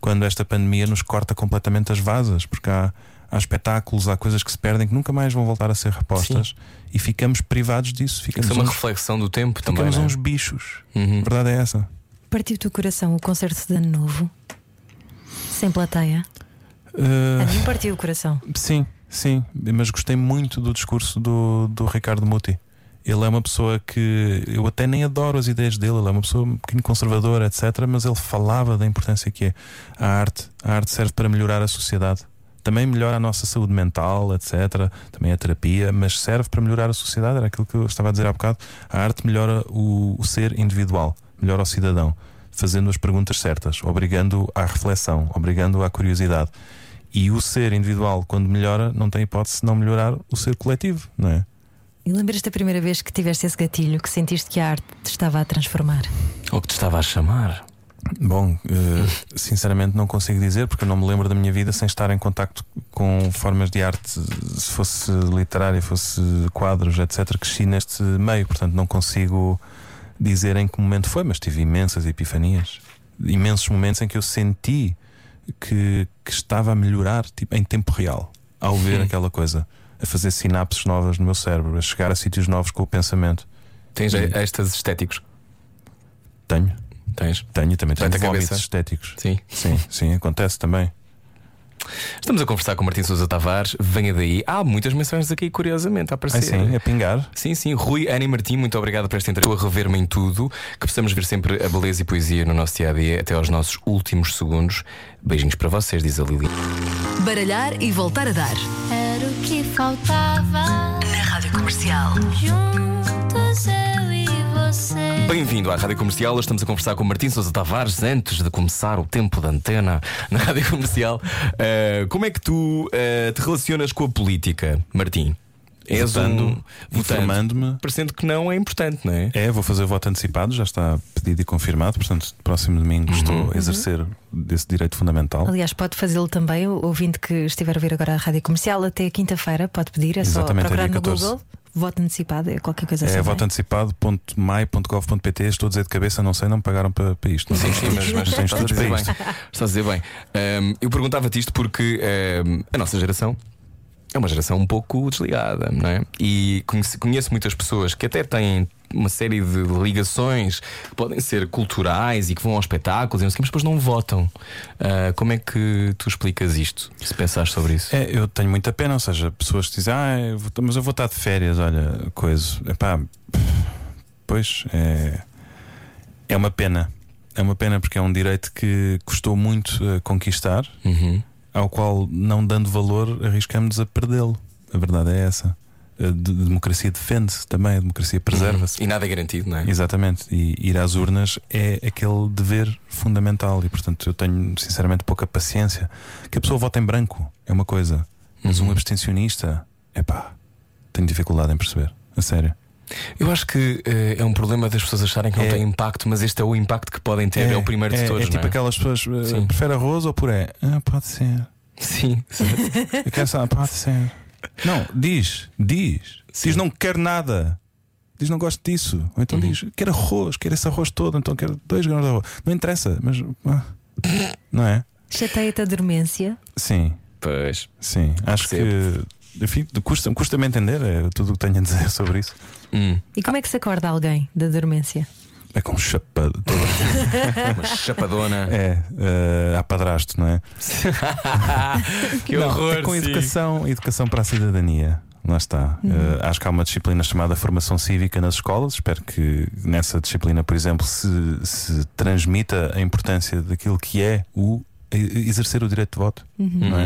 Speaker 4: quando esta pandemia nos corta completamente as vasas, porque há, há espetáculos, há coisas que se perdem que nunca mais vão voltar a ser repostas e ficamos privados disso. Ficamos,
Speaker 1: Isso é uma
Speaker 4: uns,
Speaker 1: reflexão do tempo também.
Speaker 4: ficamos
Speaker 1: é?
Speaker 4: uns bichos.
Speaker 1: Uhum.
Speaker 4: A verdade é essa.
Speaker 2: Partiu-te o coração o concerto de Ano Novo? Sem plateia?
Speaker 4: Uh,
Speaker 2: A mim partiu o coração.
Speaker 4: sim, sim, mas gostei muito do discurso do, do Ricardo Muti. Ele é uma pessoa que eu até nem adoro as ideias dele, ele é uma pessoa um bocadinho conservadora, etc. Mas ele falava da importância que é a arte. A arte serve para melhorar a sociedade. Também melhora a nossa saúde mental, etc. Também a terapia, mas serve para melhorar a sociedade. Era aquilo que eu estava a dizer há bocado. A arte melhora o, o ser individual, melhora o cidadão, fazendo as perguntas certas, obrigando à reflexão, obrigando à curiosidade. E o ser individual, quando melhora, não tem hipótese de não melhorar o ser coletivo, não é?
Speaker 2: E lembras-te da primeira vez que tiveste esse gatilho, que sentiste que a arte te estava a transformar?
Speaker 1: Ou que te estava a chamar?
Speaker 4: Bom, eh, sinceramente não consigo dizer porque eu não me lembro da minha vida sem estar em contacto com formas de arte, se fosse literária, fosse quadros, etc. Cresci neste meio, portanto não consigo dizer em que momento foi, mas tive imensas epifanias, imensos momentos em que eu senti que, que estava a melhorar tipo, em tempo real ao ver aquela coisa, a fazer sinapses novas no meu cérebro, a chegar a sítios novos com o pensamento.
Speaker 1: Tens estas estéticos?
Speaker 4: Tenho,
Speaker 1: Tens?
Speaker 4: tenho também tenho
Speaker 1: a
Speaker 4: vómitos
Speaker 1: cabeça?
Speaker 4: estéticos.
Speaker 1: Sim.
Speaker 4: Sim, sim, acontece também.
Speaker 1: Estamos a conversar com Martim Sousa Tavares. Venha daí. Há muitas mensagens aqui, curiosamente, a
Speaker 4: Ah,
Speaker 1: aparecer.
Speaker 4: sim, a pingar.
Speaker 1: Sim, sim. Rui, Ana e Martim, muito obrigado por esta entrevista. Estou a rever-me em tudo. Que possamos ver sempre a beleza e poesia no nosso dia a dia, até aos nossos últimos segundos. Beijinhos para vocês, diz a Lili.
Speaker 5: Baralhar e voltar a dar.
Speaker 6: Era o que faltava.
Speaker 5: Na Rádio Comercial.
Speaker 6: Juntos eu e você.
Speaker 1: Bem-vindo à Rádio Comercial. Hoje Estamos a conversar com Martim Sousa Tavares antes de começar o tempo da antena na Rádio Comercial. Uh, como é que tu uh, te relacionas com a política, Martim? És
Speaker 4: Votando,
Speaker 1: um
Speaker 4: informando-me.
Speaker 1: Parecendo que não é importante, não é?
Speaker 4: É, vou fazer voto antecipado, já está pedido e confirmado, portanto, próximo domingo estou a exercer desse direito fundamental.
Speaker 2: Aliás, pode fazê-lo também, o ouvinte que estiver a ver agora a rádio comercial, até quinta-feira, pode pedir, é
Speaker 4: Exatamente,
Speaker 2: só procurar
Speaker 4: é dia
Speaker 2: no
Speaker 4: 14.
Speaker 2: Google, voto antecipado, é qualquer coisa assim.
Speaker 4: É
Speaker 2: não
Speaker 4: voto antecipado.mai.gov.pt. Estou a dizer de cabeça, não sei, não me pagaram para, para isto.
Speaker 1: Sim, sim, mas, mas estás a dizer
Speaker 4: para
Speaker 1: bem.
Speaker 4: isto.
Speaker 1: Estás a dizer bem. Um, eu perguntava-te isto porque um, a nossa geração é uma geração um pouco desligada, não é? E conheço, conheço muitas pessoas que até têm uma série de ligações que podem ser culturais e que vão aos espetáculos, e mas depois não votam. Ah, como é que tu explicas isto? Se pensares sobre isso?
Speaker 4: É, eu tenho muita pena, ou seja, pessoas que dizem, ah, eu vou- mas eu vou estar de férias, olha, coisa. Epá, pois é, é uma pena. É uma pena porque é um direito que custou muito eh, conquistar,
Speaker 1: Uhum.
Speaker 4: Ao qual, não dando valor, arriscamos a perdê-lo. A verdade é essa. A de- democracia defende-se também, a democracia preserva-se.
Speaker 1: E nada é garantido, não é?
Speaker 4: Exatamente, e ir às urnas é aquele dever fundamental, e portanto eu tenho sinceramente pouca paciência. Que a pessoa vote em branco é uma coisa, mas
Speaker 1: Uhum.
Speaker 4: um abstencionista, epá, tenho dificuldade em perceber, a sério.
Speaker 1: Eu acho que eh, é um problema das pessoas acharem que não
Speaker 4: É.
Speaker 1: tem impacto, mas este é o impacto que podem ter, é, o primeiro de
Speaker 4: é,
Speaker 1: todos.
Speaker 4: É tipo
Speaker 1: não é?
Speaker 4: aquelas pessoas, eh,
Speaker 1: Sim.
Speaker 4: prefere arroz ou puré? Ah, pode ser.
Speaker 1: Sim,
Speaker 4: Eu quero saber, pode ser. Não, diz, diz. Diz não quero nada. Diz não gosto disso. Ou então
Speaker 1: Uhum.
Speaker 4: diz quero arroz, quero esse arroz todo, então quero dois gramas de arroz. Não interessa, mas. ah, Não é?
Speaker 2: Chateia-te a dormência.
Speaker 4: Sim,
Speaker 1: pois.
Speaker 4: sim. Acho
Speaker 1: Percebo.
Speaker 4: Enfim, custa- custa-me entender é tudo o que tenho a dizer sobre isso.
Speaker 1: Hum.
Speaker 2: E como é que se acorda alguém da dormência?
Speaker 4: É com chapado.
Speaker 1: Uma chapadona.
Speaker 4: É, há padrasto, não é?
Speaker 1: que
Speaker 4: Não,
Speaker 1: horror.
Speaker 4: é com
Speaker 1: sim.
Speaker 4: educação, educação para a cidadania. Lá está. Eh, acho que há uma disciplina chamada formação cívica nas escolas. Espero que nessa disciplina, por exemplo, se, se transmita a importância daquilo que é o exercer o direito de voto. Não, é?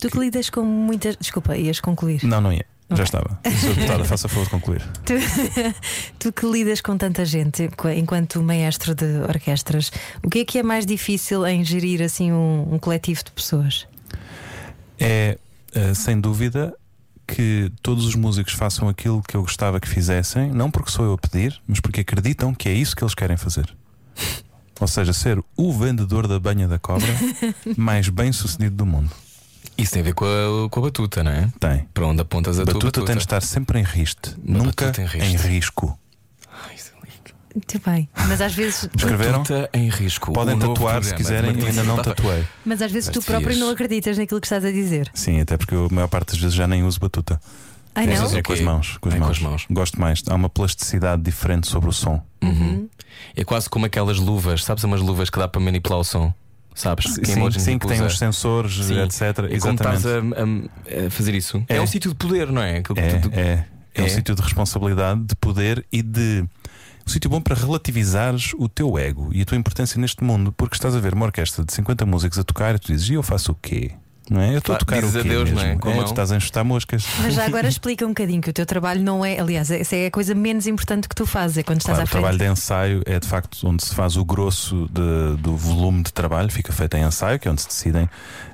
Speaker 2: Tu que lidas com muitas. Desculpa, ias concluir.
Speaker 4: não, não é. Já estava. Sou deputada, faça favor de concluir.
Speaker 2: Tu, tu que lidas com tanta gente, enquanto maestro de orquestras, o que é que é mais difícil em gerir assim um, um coletivo de pessoas?
Speaker 4: É, eh, sem dúvida, que todos os músicos façam aquilo que eu gostava que fizessem, não porque sou eu a pedir, mas porque acreditam que é isso que eles querem fazer. Ou seja, ser o vendedor da banha da cobra mais bem sucedido do mundo.
Speaker 1: Isso tem a ver com a, com a batuta, não é?
Speaker 4: Tem.
Speaker 1: Para onde apontas a tua
Speaker 4: Batuta
Speaker 1: batuta.
Speaker 4: tem de estar sempre em riste,
Speaker 1: Uma
Speaker 4: nunca
Speaker 1: em
Speaker 4: em,
Speaker 1: riste.
Speaker 4: risco.
Speaker 1: Ai, isso é lindo.
Speaker 2: Muito bem. Mas às vezes,
Speaker 4: Escreveram?
Speaker 1: Batuta em risco.
Speaker 4: Podem
Speaker 1: novo
Speaker 4: tatuar se
Speaker 1: programa
Speaker 4: quiserem, eu ainda não tatuei.
Speaker 2: mas às vezes
Speaker 1: Mas
Speaker 2: tu próprio
Speaker 1: devias.
Speaker 2: não acreditas naquilo que estás a dizer.
Speaker 4: Sim, até porque eu, a maior parte das vezes já nem uso batuta.
Speaker 2: Ai não?
Speaker 1: é
Speaker 4: É com as mãos. Com as
Speaker 1: É com
Speaker 4: mãos.
Speaker 1: as mãos.
Speaker 4: Gosto mais. Há uma plasticidade diferente sobre o som.
Speaker 1: Uhum. É quase como aquelas luvas, sabes umas luvas que dá para manipular o som? Sabes?
Speaker 4: Sim,
Speaker 1: Que
Speaker 4: sim, sim, que tem
Speaker 1: usa.
Speaker 4: uns sensores,
Speaker 1: Sim.
Speaker 4: etc.
Speaker 1: E
Speaker 4: Exatamente.
Speaker 1: estás a, a- a fazer isso? É.
Speaker 4: É.
Speaker 1: um sítio de poder, não é?
Speaker 4: É,
Speaker 1: tu-
Speaker 4: é, é, um
Speaker 1: É?
Speaker 4: sítio de responsabilidade, de poder e de. Um sítio bom para relativizares o teu ego e a tua importância neste mundo, porque estás a ver uma orquestra de 50 músicos a tocar e tu dizes, e eu faço o quê? Não é? Eu estou a tocar
Speaker 1: dizes
Speaker 4: o quê?
Speaker 1: adeus, não é?
Speaker 4: mesmo?
Speaker 1: Com a mão.
Speaker 4: tu estás a enxutar moscas.
Speaker 2: Mas já agora explica um bocadinho que o teu trabalho não é, aliás, essa é a coisa menos importante que tu fazes, é quando estás
Speaker 4: Claro,
Speaker 2: à
Speaker 4: o
Speaker 2: frente.
Speaker 4: trabalho de ensaio é de facto onde se faz o grosso de- do volume de trabalho, fica feito em ensaio, que é onde se decidem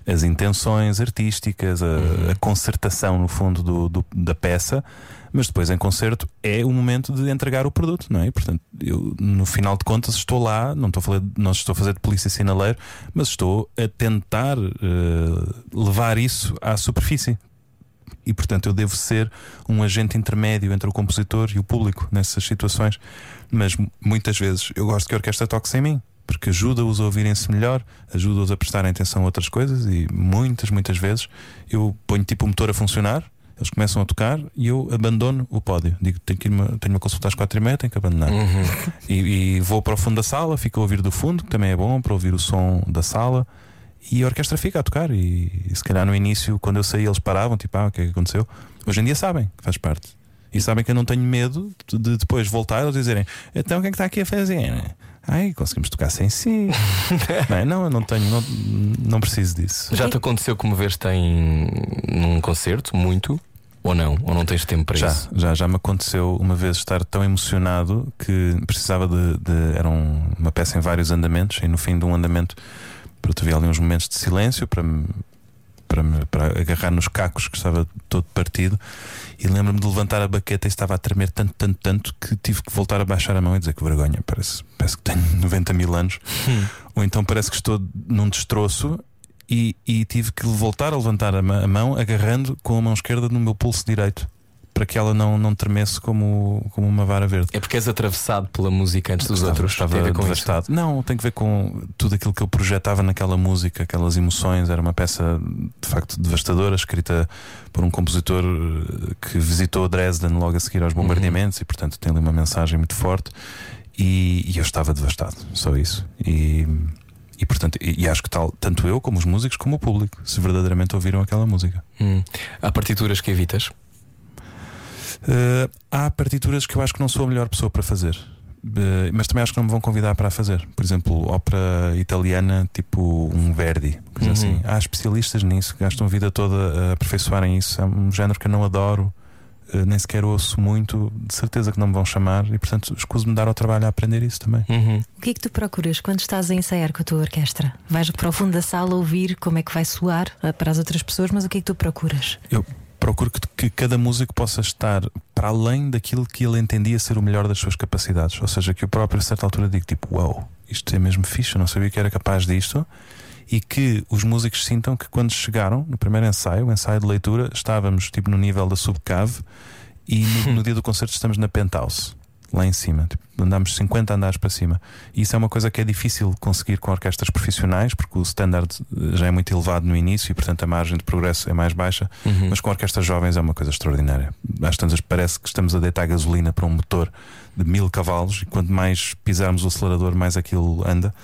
Speaker 4: as intenções artísticas, a, a concertação, no fundo, do- do- da peça. Mas depois em concerto é o momento de entregar o produto, não é? Portanto, eu no final de contas estou lá, não estou a, fazer, não estou a fazer de polícia sinaleiro, mas estou a tentar eh, levar isso à superfície. E portanto eu devo ser um agente intermédio entre o compositor e o público nessas situações. Mas mu- muitas vezes eu gosto que a orquestra toque sem mim, porque ajuda-os a ouvirem-se melhor, ajuda-os a prestarem atenção a outras coisas. E muitas, muitas vezes eu ponho tipo o motor a funcionar, eles começam a tocar e eu abandono o pódio. Digo, tenho, que uma, tenho uma consulta às quatro e meia, tenho que abandonar. E, e vou para o fundo da sala, fico a ouvir do fundo, que também é bom para ouvir o som da sala. E a orquestra fica a tocar. E, e se calhar no início, quando eu saí, eles paravam, tipo, ah, o que é que aconteceu? Hoje em dia sabem que faz parte. E sabem que eu não tenho medo de, de depois voltar eles dizerem: então o que é que está aqui a fazer? Ai, conseguimos tocar sem si. não, é? não, eu não tenho, não, não preciso disso.
Speaker 1: Já te aconteceu comover-te em num concerto, muito? Ou não? Ou não tens tempo para
Speaker 4: Já,
Speaker 1: isso?
Speaker 4: já, já me aconteceu uma vez estar tão emocionado que precisava de. de- era um- uma peça em vários andamentos, e no fim de um andamento, pronto, havia ali uns momentos de silêncio para me, para me para agarrar nos cacos que estava todo partido. E lembro-me de levantar a baqueta e estava a tremer tanto, tanto, tanto que tive que voltar a baixar a mão e dizer que vergonha, parece, parece que tenho 90 mil anos. Ou então parece que estou num destroço. E, e tive que voltar a levantar a mão agarrando com a mão esquerda no meu pulso direito para que ela não, não tremesse como, como uma vara verde.
Speaker 1: É porque és atravessado pela música antes dos
Speaker 4: Estava-
Speaker 1: outros.
Speaker 4: Estava
Speaker 1: Tem a ver com isso.
Speaker 4: devastado. Não, tem que ver com tudo aquilo que eu projetava naquela música, aquelas emoções. Era uma peça de facto devastadora, escrita por um compositor eh, que visitou Dresden logo a seguir aos bombardeamentos e, portanto, tem ali uma mensagem muito forte. E, e eu estava devastado, só isso. E, e portanto, e, e acho que tal, tanto eu como os músicos, como o público, se verdadeiramente ouviram aquela música.
Speaker 1: Hum. Há partituras que evitas?
Speaker 4: Eh, há partituras que eu acho que não sou a melhor pessoa para fazer. Eh, mas também acho que não me vão convidar para a fazer. Por exemplo, ópera italiana, tipo um Verdi, coisa
Speaker 1: Uhum.
Speaker 4: assim. Há especialistas nisso que gastam a vida toda a aperfeiçoarem isso. É um género que eu não adoro, eh, nem sequer ouço muito. De certeza que não me vão chamar e, portanto, escuso-me dar ao trabalho a aprender isso também.
Speaker 1: Uhum.
Speaker 2: O que é que tu procuras quando estás a ensaiar com a tua orquestra? Vais para o fundo da sala ouvir como é que vai soar para as outras pessoas, mas o que é que tu procuras?
Speaker 4: Eu procuro que, que cada músico possa estar para além daquilo que ele entendia ser o melhor das suas capacidades. Ou seja, que eu próprio, a certa altura, digo tipo: Uau, isto é mesmo fixe, eu não sabia que era capaz disto. E que os músicos sintam que quando chegaram no primeiro ensaio, o ensaio de leitura, estávamos tipo no nível da subcave e no, no dia do concerto estamos na penthouse. Lá em cima, tipo, andamos 50 andares para cima. E isso é uma coisa que é difícil conseguir com orquestras profissionais, porque o standard já é muito elevado no início e, portanto, a margem de progresso é mais baixa.
Speaker 1: Uhum.
Speaker 4: Mas com orquestras jovens é uma coisa extraordinária. Às tantas parece que estamos a deitar gasolina para um motor de mil cavalos e quanto mais pisarmos o acelerador, mais aquilo anda.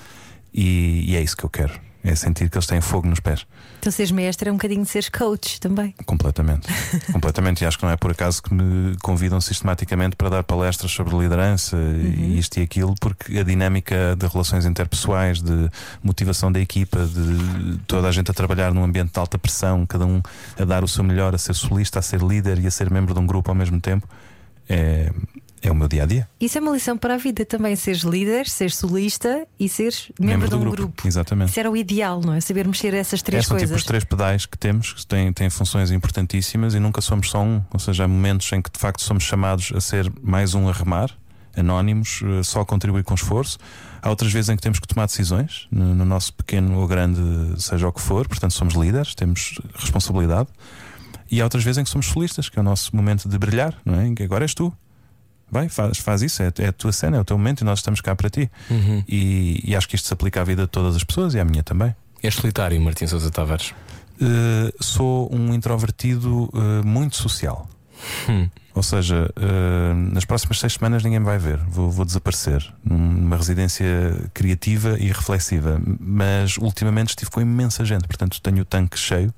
Speaker 4: E, e é isso que eu quero. É sentir que eles têm fogo nos pés.
Speaker 2: Então, seres mestre é um bocadinho de seres coach também.
Speaker 4: Completamente. Completamente. E acho que não é por acaso que me convidam sistematicamente para dar palestras sobre liderança e isto e aquilo, porque a dinâmica de relações interpessoais, de motivação da equipa, de toda a gente a trabalhar num ambiente de alta pressão, cada um a dar o seu melhor, a ser solista, a ser líder e a ser membro de um grupo ao mesmo tempo, é, é o meu dia a dia.
Speaker 2: Isso é uma lição para a vida também, seres líder, seres solista e seres membro, de um grupo.
Speaker 4: Exatamente.
Speaker 2: Isso era o ideal, não é? Saber mexer essas
Speaker 4: É,
Speaker 2: três
Speaker 4: são
Speaker 2: coisas.
Speaker 4: tipo os três pedais que temos, que têm, têm funções importantíssimas e nunca somos só um. Ou seja, há momentos em que de facto somos chamados a ser mais um a remar, anónimos, eh, só a contribuir com esforço. Há outras vezes em que temos que tomar decisões, no, no nosso pequeno ou grande, seja o que for, portanto somos líderes, temos responsabilidade. E há outras vezes em que somos solistas, que é o nosso momento de brilhar, não é? Em que agora és tu. Vai, faz, faz isso, é, é a tua cena, é o teu momento e nós estamos cá para ti.
Speaker 1: Uhum.
Speaker 4: E, e acho que isto se aplica à vida de todas as pessoas e à minha também.
Speaker 1: És solitário, Martim Sousa Tavares.
Speaker 4: Uh, sou um introvertido uh, muito social. Ou seja, eh, nas próximas seis semanas ninguém me vai ver. Vou, vou desaparecer numa residência criativa e reflexiva. Mas ultimamente estive com imensa gente, portanto tenho o tanque cheio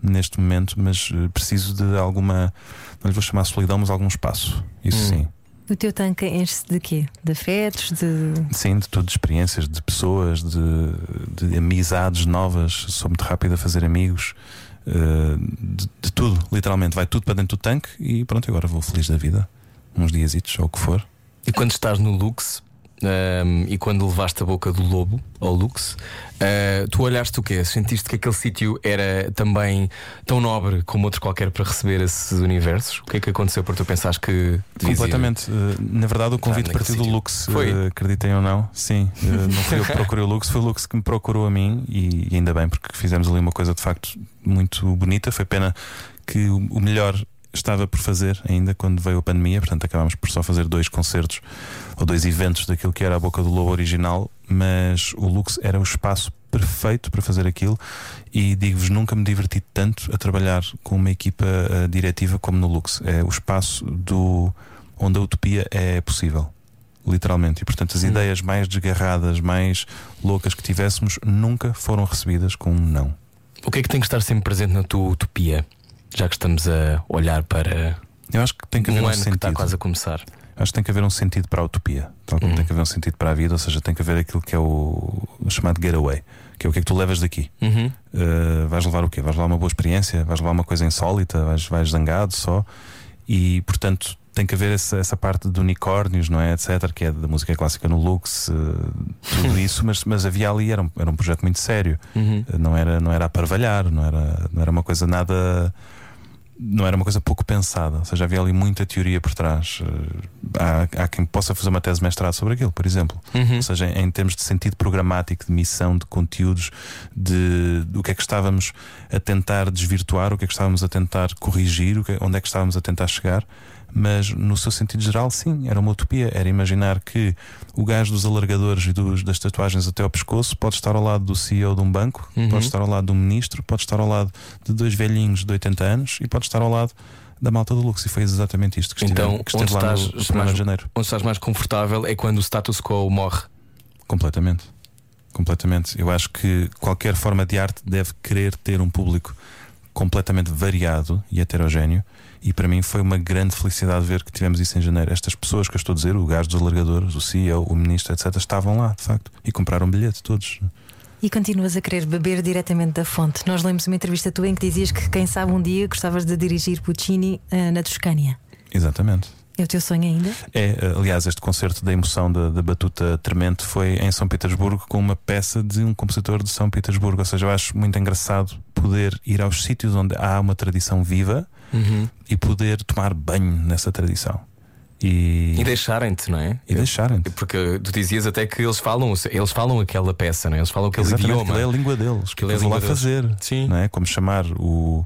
Speaker 4: neste momento, mas preciso de alguma, não lhe vou chamar solidão, mas algum espaço. Isso
Speaker 1: Hum.
Speaker 4: sim.
Speaker 2: O teu tanque enche-se de quê? De afetos? De.
Speaker 4: Sim, de tudo, de experiências, de pessoas, de, de amizades novas. Sou muito rápido a fazer amigos, eh, de, de tudo, literalmente. Vai tudo para dentro do tanque e pronto, agora vou feliz da vida. Uns diazitos, ou o que for.
Speaker 1: E quando estás no Lux ahm, e quando levaste a boca do lobo ao Lux, ah, tu olhaste o quê? Sentiste que aquele sítio era também tão nobre como outro qualquer para receber esses universos? O que é que aconteceu para tu pensares que?
Speaker 4: Completamente. Eh, na verdade, o convite partiu do. Lux.
Speaker 1: Foi?
Speaker 4: eh, acreditem ou não. Sim, não fui eu que procurei o Lux, foi o Lux que me procurou a mim e, e ainda bem, porque fizemos ali uma coisa de facto muito bonita. Foi pena que o melhor estava por fazer ainda quando veio a pandemia, portanto acabámos por só fazer dois concertos ou dois eventos daquilo que era a Boca do Lobo original, mas o Lux era o espaço perfeito para fazer aquilo e digo-vos, nunca me diverti tanto a trabalhar com uma equipa eh, diretiva como no Lux. É o espaço do onde a utopia é possível. Literalmente, e portanto, as ideias mais desgarradas, mais loucas que tivéssemos nunca foram recebidas com um não.
Speaker 1: O que é que tem que estar sempre presente na tua utopia? Já que estamos a olhar para
Speaker 4: Eu acho que tem que haver
Speaker 1: um
Speaker 4: um,
Speaker 1: ano que
Speaker 4: sentido.
Speaker 1: está quase a começar.
Speaker 4: Acho que tem que haver um sentido para a utopia, tal como
Speaker 1: Uhum.
Speaker 4: tem que haver um sentido para a vida, ou seja, tem que haver aquilo que é o, o chamado getaway, que é o que é que tu levas daqui.
Speaker 1: Uhum.
Speaker 4: Uh, vais levar o quê? Vais levar uma boa experiência? Vais levar uma coisa insólita? Vais, vais zangado só? E portanto tem que haver essa, essa parte de unicórnios, não é? Etc., que é da música clássica no Lux, uh, tudo isso, mas, mas havia ali, era um, era um projeto muito sério,
Speaker 1: Uhum.
Speaker 4: Uh, não era, não era a parvalhar, não era, não era uma coisa nada. Não era uma coisa pouco pensada, ou seja, havia ali muita teoria por trás. Uh, Há, há quem possa fazer uma tese de mestrado sobre aquilo, por exemplo.
Speaker 1: Uhum.
Speaker 4: Ou seja, em termos de sentido programático, de missão, de conteúdos, de, do que é que estávamos a tentar desvirtuar, o que é que estávamos a tentar corrigir, o que, onde é que estávamos a tentar chegar. Mas no seu sentido geral, sim, era uma utopia. Era imaginar que o gajo dos alargadores e dos, das tatuagens até ao pescoço pode estar ao lado do CEO de um banco,
Speaker 1: Uhum.
Speaker 4: pode estar ao lado de um ministro, pode estar ao lado de dois velhinhos de 80 anos e pode estar ao lado da malta do Lux. E foi exatamente isto que,
Speaker 1: Então,
Speaker 4: estive, que esteve
Speaker 1: onde
Speaker 4: lá
Speaker 1: estás
Speaker 4: no, no
Speaker 1: mais-
Speaker 4: de janeiro.
Speaker 1: Onde estás mais confortável é quando o status quo morre.
Speaker 4: Completamente. Completamente. Eu acho que qualquer forma de arte deve querer ter um público completamente variado e heterogéneo. E para mim foi uma grande felicidade ver que tivemos isso em janeiro. Estas pessoas que eu estou a dizer, o gajo dos alargadores, o CEO, o ministro, etc., estavam lá, de facto, e compraram bilhete todos.
Speaker 2: E continuas a querer beber diretamente da fonte. Nós lemos uma entrevista tua em que dizias que, quem sabe, um dia gostavas de dirigir Puccini eh, na Toscânia.
Speaker 4: Exatamente.
Speaker 2: É o teu sonho ainda?
Speaker 4: É, aliás, este concerto da emoção da, da Batuta Tremente foi em São Petersburgo com uma peça de um compositor de São Petersburgo. Ou seja, eu acho muito engraçado poder ir aos sítios onde há uma tradição viva
Speaker 1: Uhum.
Speaker 4: e poder tomar banho nessa tradição. E,
Speaker 1: E deixarem-te, não é?
Speaker 4: e deixarem-te.
Speaker 1: Porque tu dizias até que eles falam, eles falam aquela peça, não é? Eles falam aquele
Speaker 4: Exatamente,
Speaker 1: idioma.
Speaker 4: aquilo é a língua deles, que
Speaker 1: Aquilo é a
Speaker 4: eu vou lá
Speaker 1: deles.
Speaker 4: fazer.
Speaker 1: Sim.
Speaker 4: Não é? Como chamar o.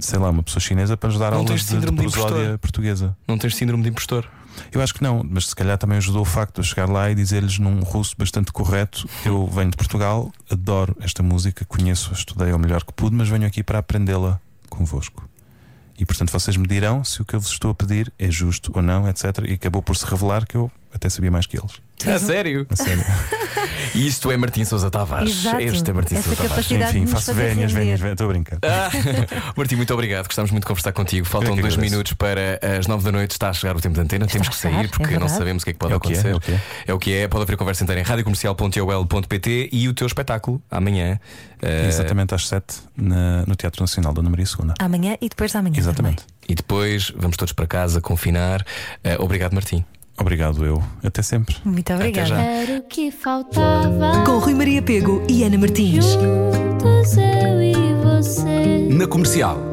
Speaker 4: Sei lá, uma pessoa chinesa para nos dar
Speaker 1: Não
Speaker 4: aulas de, de
Speaker 1: de
Speaker 4: portuguesa.
Speaker 1: Não tens síndrome de impostor.
Speaker 4: Eu acho que não, mas se calhar também ajudou o facto de eu chegar lá e dizer-lhes num russo bastante correto: eu venho de Portugal, adoro esta música, conheço, estudei ao melhor que pude, mas venho aqui para aprendê-la convosco. E portanto vocês me dirão se o que eu vos estou a pedir é justo ou não, etc. E acabou por se revelar que eu até sabia mais que eles.
Speaker 1: A sério?
Speaker 4: A sério.
Speaker 1: E isto é Martim Sousa Tavares.
Speaker 2: Exato.
Speaker 1: Este é Martim
Speaker 2: Essa
Speaker 1: Sousa Tavares.
Speaker 4: Enfim, faço vénias, vénias, vénias. Estou a brincar.
Speaker 1: Ah, Martim, muito obrigado. Gostamos muito de conversar contigo. Faltam
Speaker 4: é
Speaker 1: dois minutos para as nove da noite. Está a chegar o tempo de antena. Temos que sair
Speaker 2: é
Speaker 1: porque não
Speaker 2: verdade.
Speaker 1: sabemos o que é que pode
Speaker 4: É que é,
Speaker 1: acontecer.
Speaker 4: é o que é.
Speaker 1: É o que é. Pode haver conversa inteira em radiocomercial.ol.pt e o teu espetáculo amanhã. eh,
Speaker 4: Exatamente às 7 no Teatro Nacional Dona Maria II.
Speaker 2: Amanhã e depois da manhã.
Speaker 4: Exatamente.
Speaker 1: E depois vamos todos para casa confinar. Eh, obrigado, Martim.
Speaker 4: Obrigado, eu. Até sempre.
Speaker 2: Muito obrigada.
Speaker 6: Era o que faltava.
Speaker 5: Com Rui Maria Pego e Ana Martins.
Speaker 6: Juntos eu e você.
Speaker 3: Na comercial.